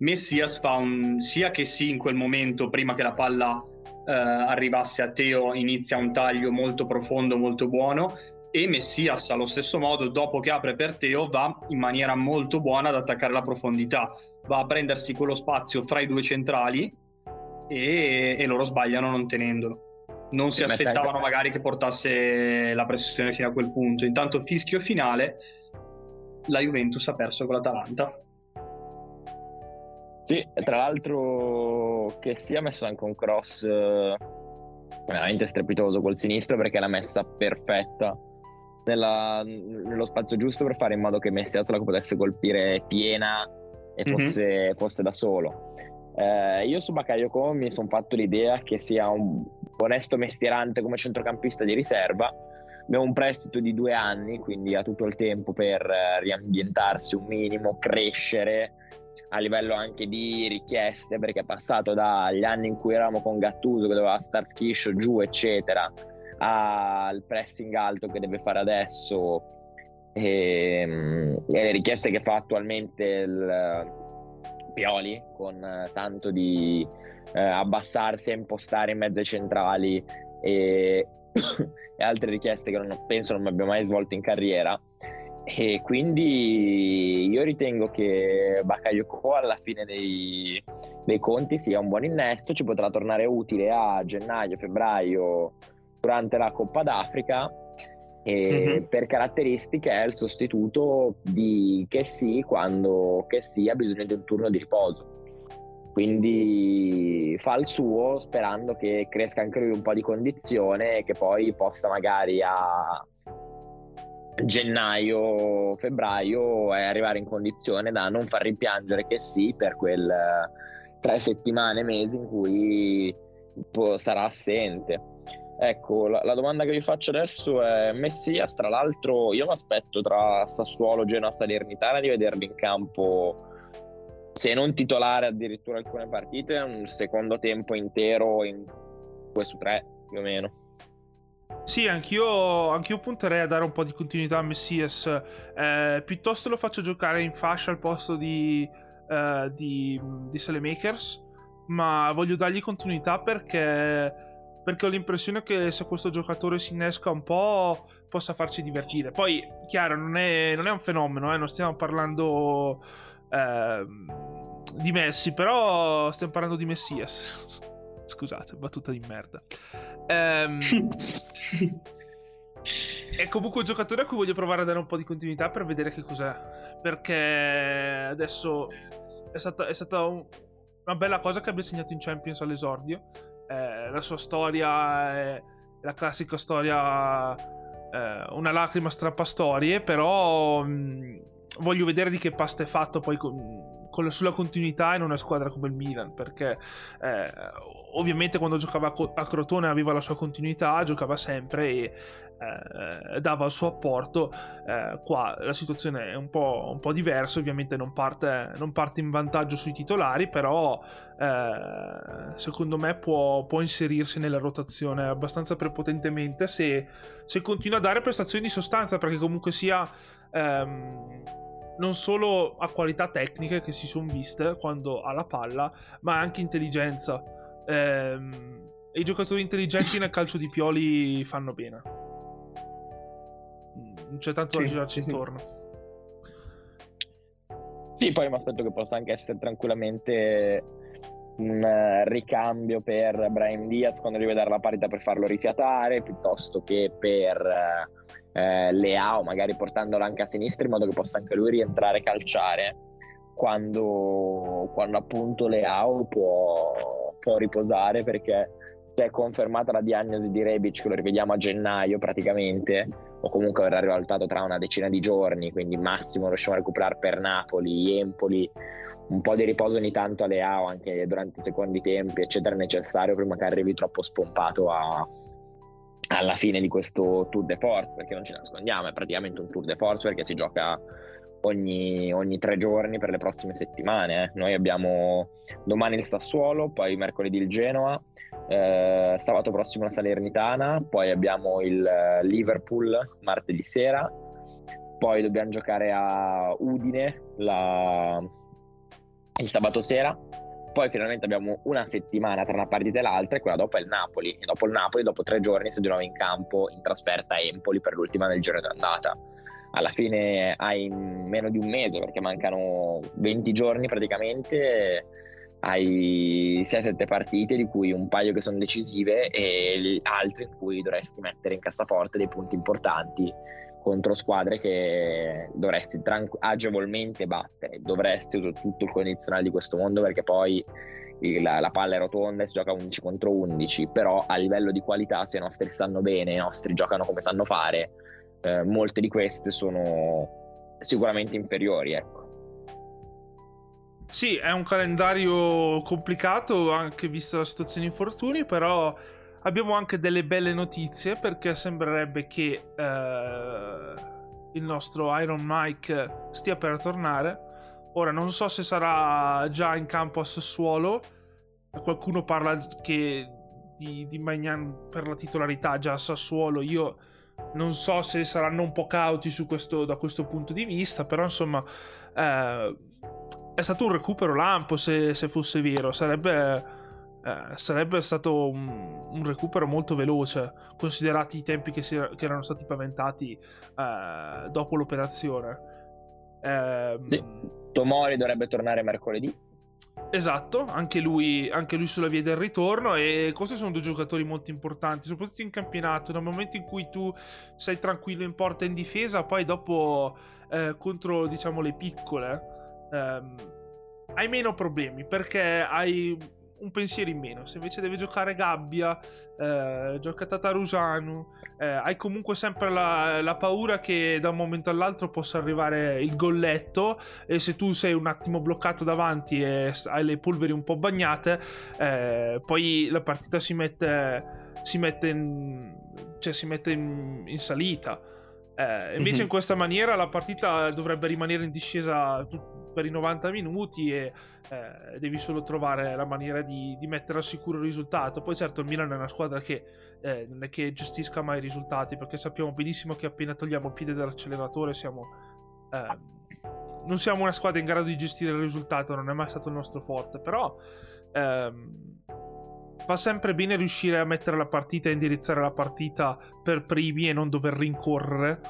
Messias fa un sia che sì in quel momento, prima che la palla eh, arrivasse a Teo, inizia un taglio molto profondo, molto buono. E Messias allo stesso modo, dopo che apre per Teo, va in maniera molto buona ad attaccare la profondità. Va a prendersi quello spazio fra i due centrali e, e loro sbagliano non tenendolo. Non si aspettavano magari che portasse la pressione fino a quel punto. Intanto fischio finale, la Juventus ha perso con l'Atalanta. Sì, tra l'altro che sia messo anche un cross eh, veramente strepitoso col sinistro perché l'ha messa perfetta nella, nello spazio giusto per fare in modo che Messias la potesse colpire piena e mhm. fosse, mm-hmm. fosse da solo. Eh, io su Bakayoko mi sono fatto l'idea che sia un onesto mestierante come centrocampista di riserva. Abbiamo un prestito di due anni, quindi ha tutto il tempo per eh, riambientarsi un minimo, crescere a livello anche di richieste, perché è passato dagli anni in cui eravamo con Gattuso che doveva star schiscio giù, eccetera, al pressing alto che deve fare adesso e, ehm, e le richieste che fa attualmente il, Pioli con eh, tanto di eh, abbassarsi e impostare in mezzo ai centrali e, e altre richieste che non penso non abbia mai svolto in carriera. E quindi io ritengo che Bakayoko alla fine dei, dei, conti sia un buon innesto, ci potrà tornare utile a gennaio, febbraio durante la Coppa d'Africa e mm-hmm. per caratteristiche è il sostituto di che sì quando che sì ha bisogno di un turno di riposo quindi fa il suo sperando che cresca anche lui un po' di condizione e che poi possa magari a gennaio febbraio arrivare in condizione da non far rimpiangere che sì per quel tre settimane mesi in cui sarà assente Ecco, la, la, domanda che vi faccio adesso è Messias, tra l'altro io mi aspetto tra Sassuolo, Genoa, Salernitana di vederli in campo, se non titolare addirittura alcune partite, un secondo tempo intero in 2 su 3 più o meno. Sì, anch'io, anch'io punterei a dare un po' di continuità a Messias. Eh, piuttosto lo faccio giocare in fascia al posto di, eh, di, di Selemakers. Ma voglio dargli continuità perché perché ho l'impressione che se questo giocatore si innesca un po' possa farci divertire. Poi, chiaro, non è, non è un fenomeno, eh? non stiamo parlando eh, di Messi, però stiamo parlando di Messias. Scusate, battuta di merda. Ehm, è comunque un giocatore a cui voglio provare a dare un po' di continuità per vedere che cos'è. Perché adesso è stata, è stata un, una bella cosa che abbia segnato in Champions all'esordio eh, la sua storia è la classica storia, eh, una lacrima strappa storie, però mh, mm, voglio vedere di che pasta è fatto poi con, con la, sulla continuità in una squadra come il Milan, perché eh, ovviamente quando giocava a Crotone aveva la sua continuità, giocava sempre e eh, dava il suo apporto. Eh, qua la situazione è un po', un po diversa, ovviamente non parte, non parte, in vantaggio sui titolari, però eh, secondo me può, può, inserirsi nella rotazione abbastanza prepotentemente se, se, continua a dare prestazioni di sostanza, perché comunque sia... Ehm, non solo a qualità tecniche che si sono viste quando ha la palla, ma anche intelligenza. Ehm, I giocatori intelligenti nel calcio di Pioli fanno bene non c'è tanto sì, da girarci sì, intorno. Sì, poi mi aspetto che possa anche essere tranquillamente un uh, ricambio per Brian Diaz quando deve dare la parità per farlo rifiatare, piuttosto che per uh, uh, Leao, magari portandolo anche a sinistra in modo che possa anche lui rientrare e calciare quando, quando appunto Leao può, può riposare perché se è confermata la diagnosi di Rebic che lo rivediamo a gennaio praticamente o comunque verrà rivalutato tra una decina di giorni, quindi massimo riusciamo a recuperare per Napoli, Empoli, un po' di riposo ogni tanto alle AO anche durante i secondi tempi, eccetera, necessario prima che arrivi troppo spompato a, alla fine di questo Tour de Force, perché non ci nascondiamo, è praticamente un Tour de Force perché si gioca ogni, ogni tre giorni per le prossime settimane. Eh. Noi abbiamo domani il Sassuolo, poi mercoledì il Genoa, eh, sabato prossimo la Salernitana, poi abbiamo il eh, Liverpool martedì sera, poi dobbiamo giocare a Udine la... il sabato sera, poi finalmente abbiamo una settimana tra una partita e l'altra e quella dopo è il Napoli. E dopo il Napoli dopo tre giorni si nuovo in campo in trasferta a Empoli per l'ultima del giorno d'andata. Alla fine hai meno di un mese perché mancano 20 giorni praticamente hai 6-7 partite di cui un paio che sono decisive e altre in cui dovresti mettere in cassaforte dei punti importanti contro squadre che dovresti tranqu- agevolmente battere. Dovresti usare tutto il condizionale di questo mondo perché poi la, la, palla è rotonda e si gioca 11 contro 11 però a livello di qualità se i nostri stanno bene i nostri giocano come sanno fare eh, molte di queste sono sicuramente inferiori ecco. Sì, è un calendario complicato anche vista la situazione infortuni, però abbiamo anche delle belle notizie perché sembrerebbe che eh, il nostro Iron Mike stia per tornare. Ora non so se sarà già in campo a Sassuolo, qualcuno parla che di, di Magnan per la titolarità già a Sassuolo, io non so se saranno un po' cauti questo, da questo punto di vista, però insomma... Eh, è stato un recupero lampo se, se fosse vero, sarebbe, eh, sarebbe stato un, un, recupero molto veloce, considerati i tempi che, si, che erano stati paventati eh, dopo l'operazione. Eh, sì. Tomori dovrebbe tornare mercoledì. Esatto, anche lui, anche lui, sulla via del ritorno e questi sono due giocatori molto importanti, soprattutto in campionato, nel momento in cui tu sei tranquillo in porta e in difesa, poi dopo eh, contro diciamo le piccole ehm, hai meno problemi perché hai un pensiero in meno. Se invece devi giocare Gabbia, eh, gioca Tatarusanu, eh, hai comunque sempre la, la, paura che da un momento all'altro possa arrivare il golletto e se tu sei un attimo bloccato davanti e hai le polveri un po' bagnate, eh, poi la partita si mette, si mette, in, cioè si mette in, in salita. Eh, invece mm-hmm. in questa maniera la partita dovrebbe rimanere in discesa per i 90 minuti e eh, devi solo trovare la maniera di, di, mettere al sicuro il risultato. Poi certo il Milan è una squadra che eh, non è che gestisca mai i risultati perché sappiamo benissimo che appena togliamo il piede dall'acceleratore siamo... Eh, non siamo una squadra in grado di gestire il risultato, non è mai stato il nostro forte, però ehm, fa sempre bene riuscire a mettere la partita e indirizzare la partita per primi e non dover rincorrere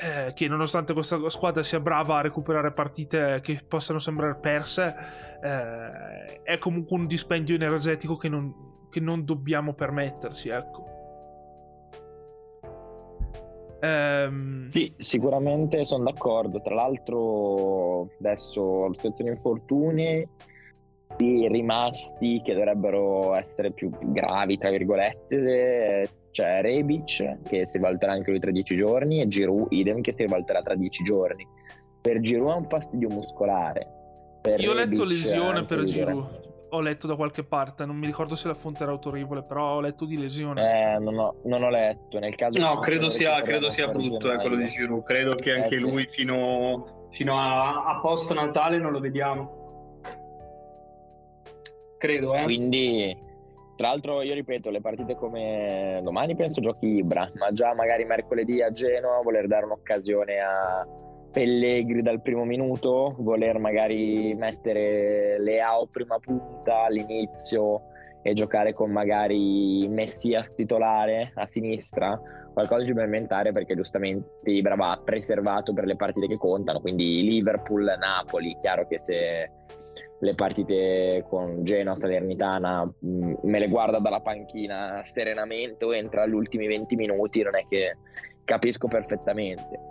eh, che nonostante questa squadra sia brava a recuperare partite che possano sembrare perse, eh, è comunque un dispendio energetico che non, che non dobbiamo permettersi, ecco. Ehm... Sì, sicuramente sono d'accordo. Tra l'altro, adesso la situazione infortuni rimasti che dovrebbero essere più gravi, tra virgolette, c'è Rebic che si rivaluterà anche lui tra 10 giorni e Giroud idem che si rivaluterà tra 10 giorni. Per Giroud è un fastidio muscolare. Per Io ho letto lesione per Giroud. Ho letto da qualche parte, non mi ricordo se la fonte era autorevole, però ho letto di lesione. Eh, non ho, non ho letto. Nel caso No, credo sia, credo sia brutto eh, quello di. Giroud. Credo che anche Eh, sì. lui fino, fino a, a post Natale non lo vediamo. Credo, eh. Quindi, tra l'altro, io ripeto, le partite come domani penso giochi Ibra, ma già magari mercoledì a Genoa voler dare un'occasione a Pellegri dal primo minuto, voler magari mettere Leao prima punta all'inizio e giocare con magari Messias titolare a sinistra, qualcosa di sperimentare perché giustamente Ibra va preservato per le partite che contano, quindi Liverpool, Napoli, chiaro che se le partite con Genoa, Salernitana mh, me le guarda dalla panchina serenamente o entra agli ultimi 20 minuti, non è che capisco perfettamente.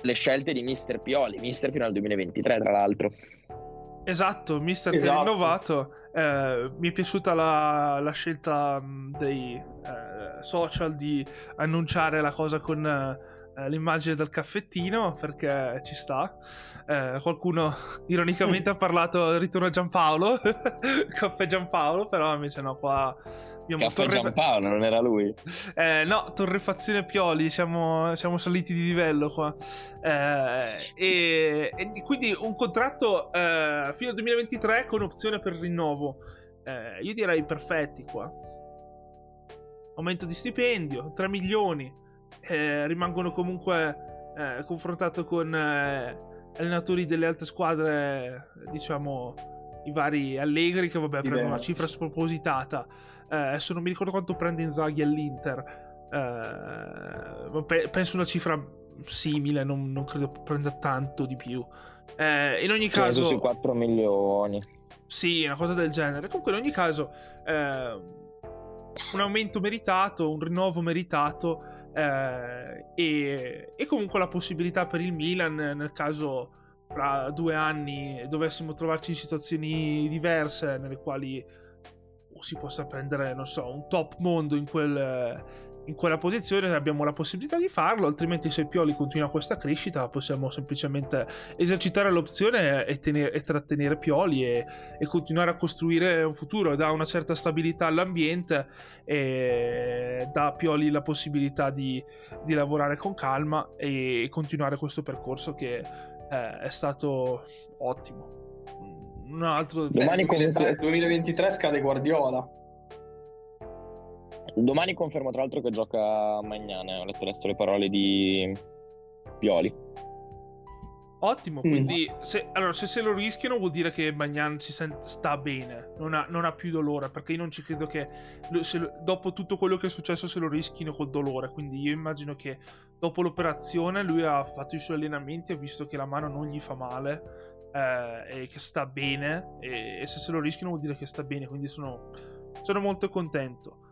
Le scelte di Mister Pioli, Mister fino al 2023 tra l'altro. Esatto, mister Esatto. rinnovato. Eh, mi è piaciuta la, la scelta mh, dei eh, social di annunciare la cosa con eh, l'immagine del caffettino perché ci sta. Eh, qualcuno ironicamente ha parlato ritorno a Giampaolo, caffè Giampaolo, però invece no, qua abbiamo Caffè torre- Giampaolo, non era lui. eh, no, torrefazione Pioli, siamo, siamo saliti di livello qua. Eh, e, e quindi un contratto eh, fino al 2023 con opzione per rinnovo. Eh, io direi perfetti qua. Aumento di stipendio, 3 milioni. Eh, rimangono comunque eh, confrontato con eh, allenatori delle altre squadre, diciamo i vari Allegri che vabbè prendono una cifra spropositata. Eh, adesso non mi ricordo quanto prende Inzaghi all'Inter. Eh, pe- penso una cifra simile, non, non credo prenda tanto di più. Eh, in ogni Credo caso, sui 4 milioni. sì, una cosa del genere. Comunque, in ogni caso, eh, un aumento meritato, un rinnovo meritato eh, e, e comunque la possibilità per il Milan nel caso fra due anni dovessimo trovarci in situazioni diverse nelle quali si possa prendere, non so, un top mondo in, quel, in quella posizione, abbiamo la possibilità di farlo, altrimenti se Pioli continua questa crescita possiamo semplicemente esercitare l'opzione e, tenere- e trattenere Pioli e, e continuare a costruire un futuro, dà una certa stabilità all'ambiente e dà a Pioli la possibilità di, di lavorare con calma e continuare questo percorso che eh, è stato ottimo. Un altro. Domani Eh, comunque- 2023, 2023 scade Guardiola. Domani confermo tra l'altro che gioca Magnane, ho letto adesso le parole di Pioli. Ottimo, Mm. quindi se, allora, se se lo rischiano vuol dire che Magnan si sent- sta bene, non ha, non ha più dolore, perché io non ci credo che lo- se dopo tutto quello che è successo se lo rischino col dolore, quindi io immagino che dopo l'operazione lui ha fatto i suoi allenamenti, ha visto che la mano non gli fa male eh, e che sta bene e, e se se lo rischiano vuol dire che sta bene, quindi sono, sono molto contento.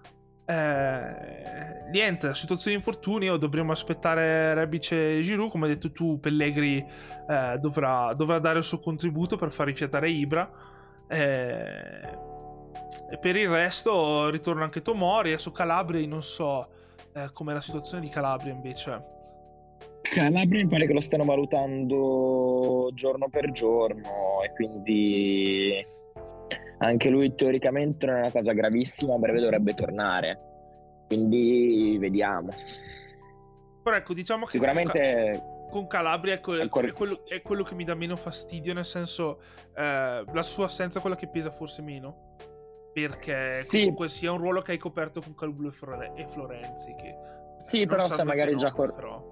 Eh, niente, situazione di infortunio, dovremo aspettare Rebic e Giroud, come hai detto tu Pellegri eh, dovrà, dovrà dare il suo contributo per far rifiatare Ibra. Eh, e per il resto ritorna anche Tomori. Adesso Calabria, non so eh, com'è la situazione di Calabria invece. Calabria mi pare che lo stanno valutando giorno per giorno e quindi anche lui teoricamente non è una cosa gravissima, a breve dovrebbe tornare. Quindi vediamo. Però ecco, diciamo che Sicuramente con, con Calabria è, quel- Ancora- è quello, è quello che mi dà meno fastidio, nel senso eh, la sua assenza è quella che pesa forse meno. Perché Sì. comunque sia un ruolo che hai coperto con Calabria e, Flore- e Florenzi. Che sì, però se magari già col, però.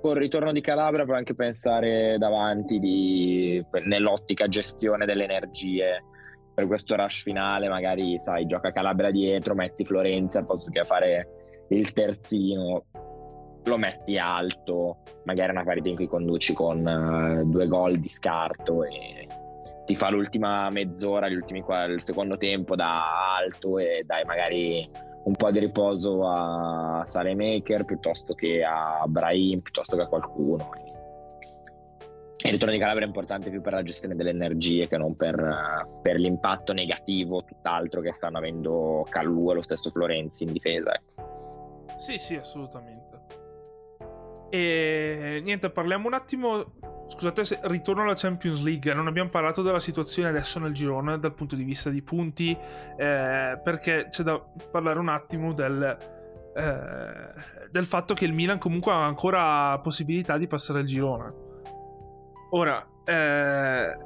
col ritorno di Calabria puoi anche pensare davanti di- nell'ottica gestione delle energie per questo rush finale, magari sai, gioca Calabria dietro, metti Florenzi al posto che fare il terzino, lo metti alto, magari una partita in cui conduci con eh, due gol di scarto e ti fa l'ultima mezz'ora, gli ultimi qua- il secondo tempo da alto e dai magari un po' di riposo a Salemaker piuttosto che a Brahim, piuttosto che a qualcuno. Il ritorno di Calabria è importante più per la gestione delle energie che non per, eh, per l'impatto negativo, tutt'altro che stanno avendo Callu e lo stesso Florenzi in difesa. ecco. Sì, sì, assolutamente. E niente, parliamo un attimo scusate se ritorno alla Champions League, non abbiamo parlato della situazione adesso nel girone dal punto di vista di punti, eh, perché c'è da parlare un attimo del, eh, del fatto che il Milan comunque ha ancora possibilità di passare il girone. Ora, eh,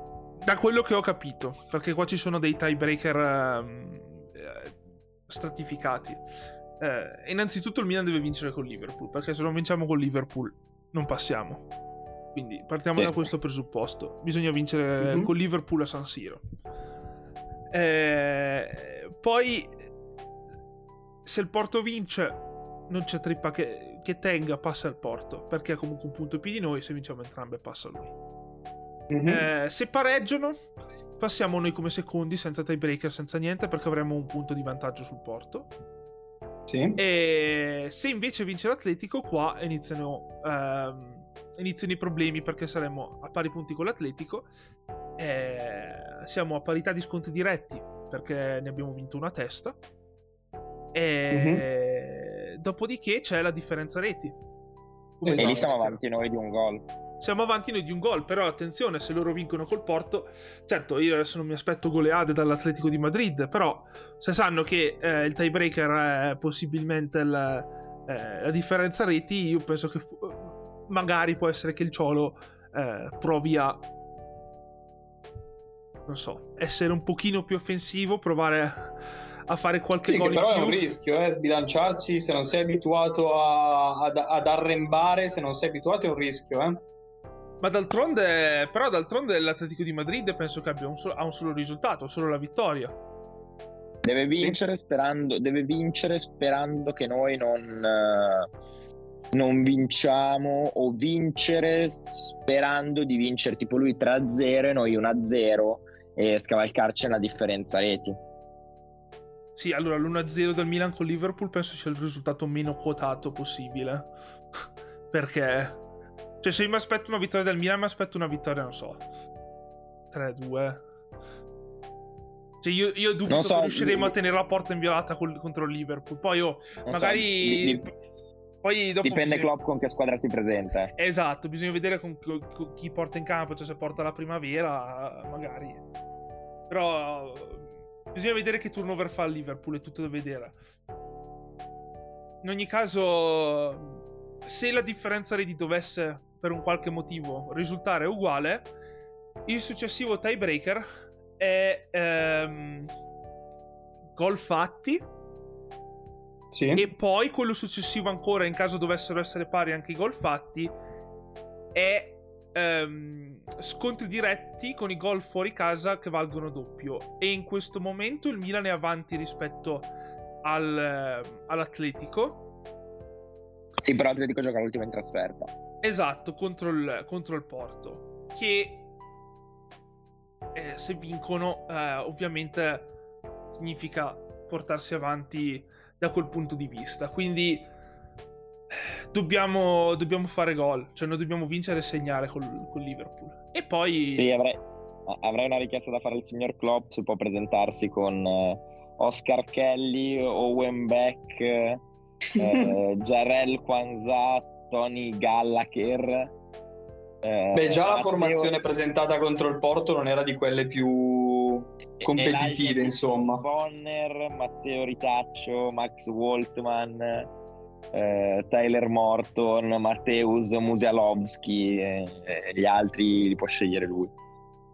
da quello che ho capito, perché qua ci sono dei tiebreaker ehm, eh, stratificati. Eh, innanzitutto il Milan deve vincere con Liverpool, perché se non vinciamo con Liverpool non passiamo. Quindi partiamo sì. da questo presupposto. Bisogna vincere mm-hmm. con Liverpool a San Siro. Eh, poi, se il Porto vince, non c'è trippa che, che, tenga, passa il Porto, perché ha comunque un punto più di noi, se vinciamo entrambe passa lui. Mm-hmm. Eh, se pareggiano, passiamo noi come secondi, senza tiebreaker, senza niente, perché avremo un punto di vantaggio sul Porto. Sì. E se invece vince l'Atletico, qua iniziano, ehm, iniziano i problemi perché saremo a pari punti con l'Atletico. Eh, siamo a parità di sconti diretti perché ne abbiamo vinto una testa. E mm-hmm. dopodiché c'è la differenza reti. Come e lì siamo avanti noi di un gol siamo avanti noi di un gol, però attenzione, se loro vincono col Porto, certo io adesso non mi aspetto goleade dall'Atletico di Madrid, però se sanno che eh, il tiebreaker è possibilmente il, eh, la differenza reti, io penso che fu- magari può essere che il Ciolo eh, provi a non so, essere un pochino più offensivo, provare a fare qualche sì, gol però è un rischio, eh, sbilanciarsi se non sei abituato a, ad, ad arrembare, se non sei abituato è un rischio, eh. Ma d'altronde, però d'altronde l'Atletico di Madrid penso che abbia un solo, ha un solo risultato, solo la vittoria. Deve vincere, sì. sperando, deve vincere sperando che noi non, non vinciamo o vincere sperando di vincere tipo lui 3-0 e noi 1-0 e scavalcarci una differenza reti. Sì, allora l'1-0 del Milan con Liverpool penso sia il risultato meno quotato possibile. Perché cioè, se io mi aspetto una vittoria del Milan, mi aspetto una vittoria, non so, 3-2. Cioè, io, io dubito so, che riusciremo mi... a tenere la porta inviolata col, contro il Liverpool. Poi, oh, magari... So, mi, mi... Poi dopo Dipende bisogna... Klopp con che squadra si presenta. Esatto, bisogna vedere con, con, con, chi porta in campo, cioè se porta la primavera, magari. Però bisogna vedere che turnover fa il Liverpool, è tutto da vedere. In ogni caso, se la differenza reti dovesse per un qualche motivo risultare uguale, il successivo tiebreaker è ehm, gol fatti. Sì. E poi quello successivo ancora, in caso dovessero essere pari anche i gol fatti, è ehm, scontri diretti con i gol fuori casa che valgono doppio. E in questo momento il Milan è avanti rispetto al, eh, all'Atletico. Sì, però l'Atletico gioca l'ultima in trasferta. Esatto, contro il, contro il Porto. Che eh, se vincono, eh, ovviamente significa portarsi avanti da quel punto di vista. Quindi dobbiamo, dobbiamo fare gol, cioè noi dobbiamo vincere e segnare col, col Liverpool. E poi... Sì, avrei, avrei, una richiesta da fare al signor Klopp se può presentarsi con eh, Oscar Kelly, Owen Beck, eh, Jarel Kwanzaa, Tony Gallacher. Eh, Beh, già la formazione presentata contro il Porto non era di quelle più competitive, insomma. Bonner, Matteo Ritaccio, Max Waltman, eh, Tyler Morton, Matteus Musialowski e eh, gli altri li può scegliere lui.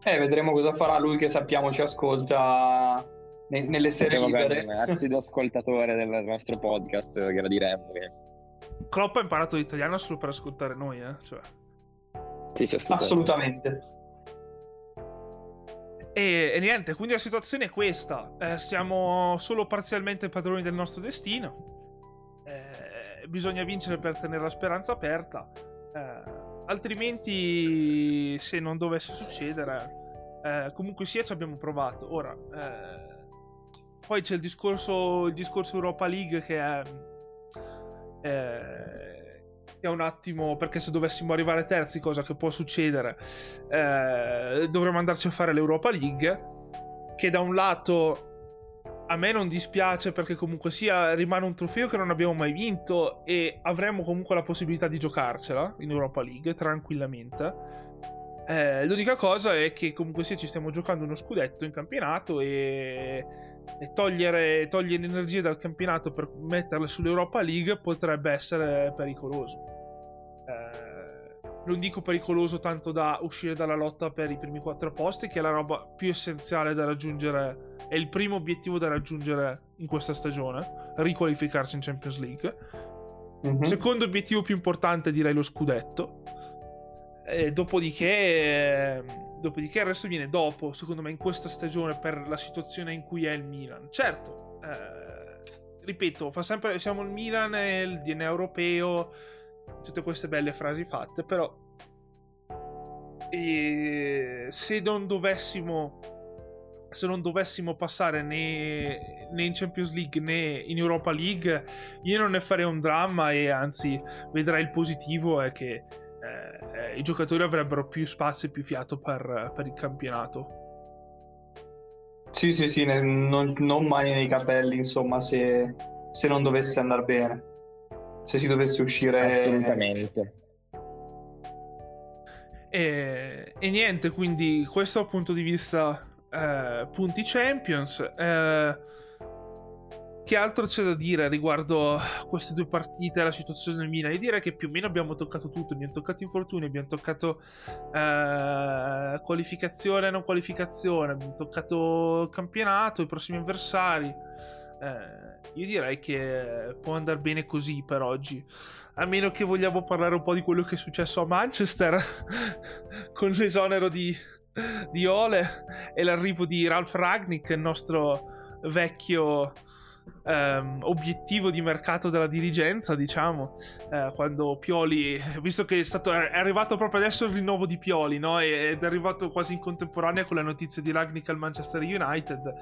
Eh, vedremo cosa farà lui che sappiamo ci ascolta nelle serie libere. Un assiduo ascoltatore del nostro podcast, gradiremmo che Klopp ha imparato l'italiano solo per ascoltare noi, eh? Cioè. Sì, sì, assolutamente. assolutamente. E, e, niente, quindi la situazione è questa. Eh, siamo solo parzialmente padroni del nostro destino. Eh, bisogna vincere per tenere la speranza aperta. Eh, altrimenti, se non dovesse succedere, eh, comunque sia, ci abbiamo provato. Ora, eh, poi c'è il discorso, il discorso Europa League che è eh, è un attimo perché se dovessimo arrivare terzi, cosa che può succedere, eh, dovremmo andarci a fare l'Europa League. Che da un lato a me non dispiace perché comunque sia rimane un trofeo che non abbiamo mai vinto e avremmo comunque la possibilità di giocarcela in Europa League tranquillamente. Eh, l'unica cosa è che comunque sì, ci stiamo giocando uno scudetto in campionato e, e togliere, togliere energie dal campionato per metterle sull'Europa League potrebbe essere pericoloso. Eh, non dico pericoloso tanto da uscire dalla lotta per i primi quattro posti, che è la roba più essenziale da raggiungere, è il primo obiettivo da raggiungere in questa stagione, riqualificarsi in Champions League. Mm-hmm. Secondo obiettivo più importante direi lo scudetto. E dopodiché, dopodiché il resto viene dopo, secondo me, in questa stagione per la situazione in cui è il Milan. Certo, eh, ripeto, fa sempre, siamo il Milan, è il DNA europeo, tutte queste belle frasi fatte, però e se non dovessimo se non dovessimo passare né, né, in Champions League né in Europa League io non ne farei un dramma e anzi vedrai il positivo è che eh, i giocatori avrebbero più spazio e più fiato per, per il campionato. Sì sì sì non, non mani nei capelli insomma se, se non dovesse andare bene. Se si dovesse uscire assolutamente. E, e niente quindi questo dal punto di vista eh, punti champions eh, che altro c'è da dire riguardo queste due partite la situazione del Milan? E direi che più o meno abbiamo toccato tutto. Abbiamo toccato infortuni, abbiamo toccato eh, qualificazione e non qualificazione, abbiamo toccato campionato, i prossimi avversari. Eh, io direi che può andare bene così per oggi. A meno che vogliamo parlare un po' di quello che è successo a Manchester con l'esonero di, di Ole e l'arrivo di Ralph Ragnick, il nostro vecchio um, obiettivo di mercato della dirigenza, diciamo, uh, quando Pioli, visto che è, stato, è arrivato proprio adesso il rinnovo di Pioli, no? ed è arrivato quasi in contemporanea con la notizia di Ragnick al Manchester United,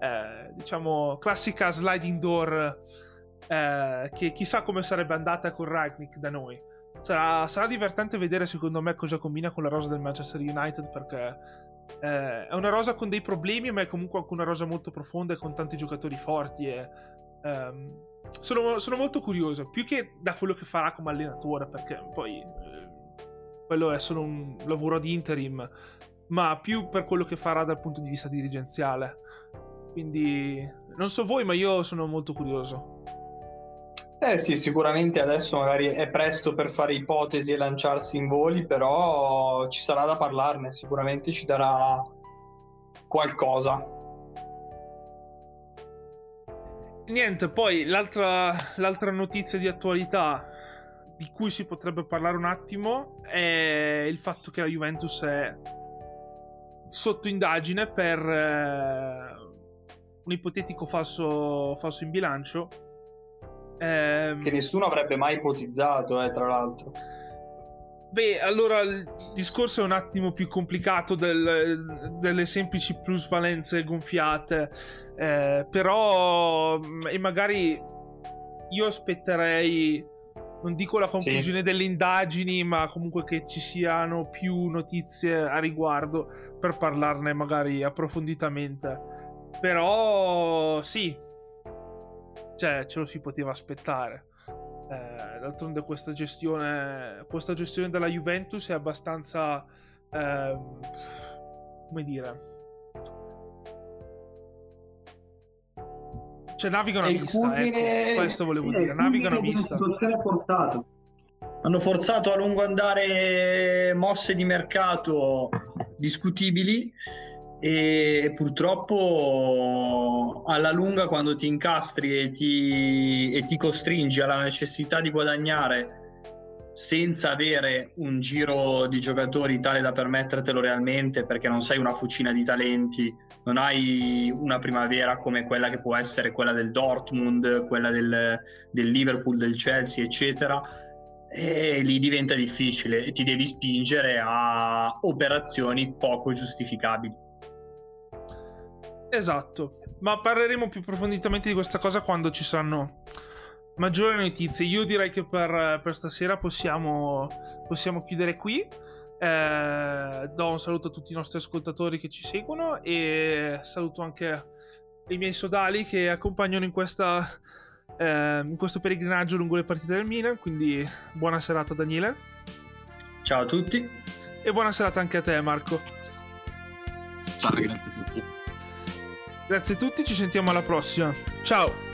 eh, diciamo, classica sliding door eh, che chissà come sarebbe andata con Ragnick da noi. Sarà, sarà, divertente vedere secondo me cosa combina con la rosa del Manchester United perché eh, è una rosa con dei problemi ma è comunque anche una rosa molto profonda e con tanti giocatori forti e ehm, sono, sono, molto curioso più che da quello che farà come allenatore perché poi eh, quello è solo un lavoro di interim ma più per quello che farà dal punto di vista dirigenziale quindi non so voi, ma io sono molto curioso. Eh sì, sicuramente adesso magari è presto per fare ipotesi e lanciarsi in voli, però ci sarà da parlarne, sicuramente ci darà qualcosa. Niente, poi l'altra, l'altra notizia di attualità di cui si potrebbe parlare un attimo è il fatto che la Juventus è sotto indagine per eh, un ipotetico falso, falso in bilancio. Ehm... Che nessuno avrebbe mai ipotizzato, eh, tra l'altro. Beh, allora il discorso è un attimo più complicato del, delle semplici plusvalenze gonfiate, eh, però mm, e magari io aspetterei, non dico la conclusione sì. delle indagini, ma comunque che ci siano più notizie a riguardo per parlarne magari approfonditamente. Però sì, cioè ce lo si poteva aspettare. Eh, d'altronde questa gestione, questa gestione della Juventus è abbastanza... Eh, come dire... Cioè navigano a vista, culmine... ecco, questo volevo dire, navigano a vista. Hanno forzato a lungo andare mosse di mercato discutibili e purtroppo alla lunga quando ti incastri e ti, e ti costringi alla necessità di guadagnare senza avere un giro di giocatori tale da permettertelo realmente perché non sei una fucina di talenti, non hai una primavera come quella che può essere quella del Dortmund, quella del, del Liverpool, del Chelsea, eccetera, e lì diventa difficile e ti devi spingere a operazioni poco giustificabili. Esatto, ma parleremo più approfonditamente di questa cosa quando ci saranno maggiori notizie. Io direi che per, per stasera possiamo, possiamo, chiudere qui. Eh, do un saluto a tutti i nostri ascoltatori che ci seguono e saluto anche i miei sodali che accompagnano in, questa, eh, in questo pellegrinaggio lungo le partite del Milan. Quindi buona serata Daniele. Ciao a tutti. e buona serata anche a te Marco. Ciao, grazie a tutti. Grazie a tutti, ci sentiamo alla prossima. Ciao.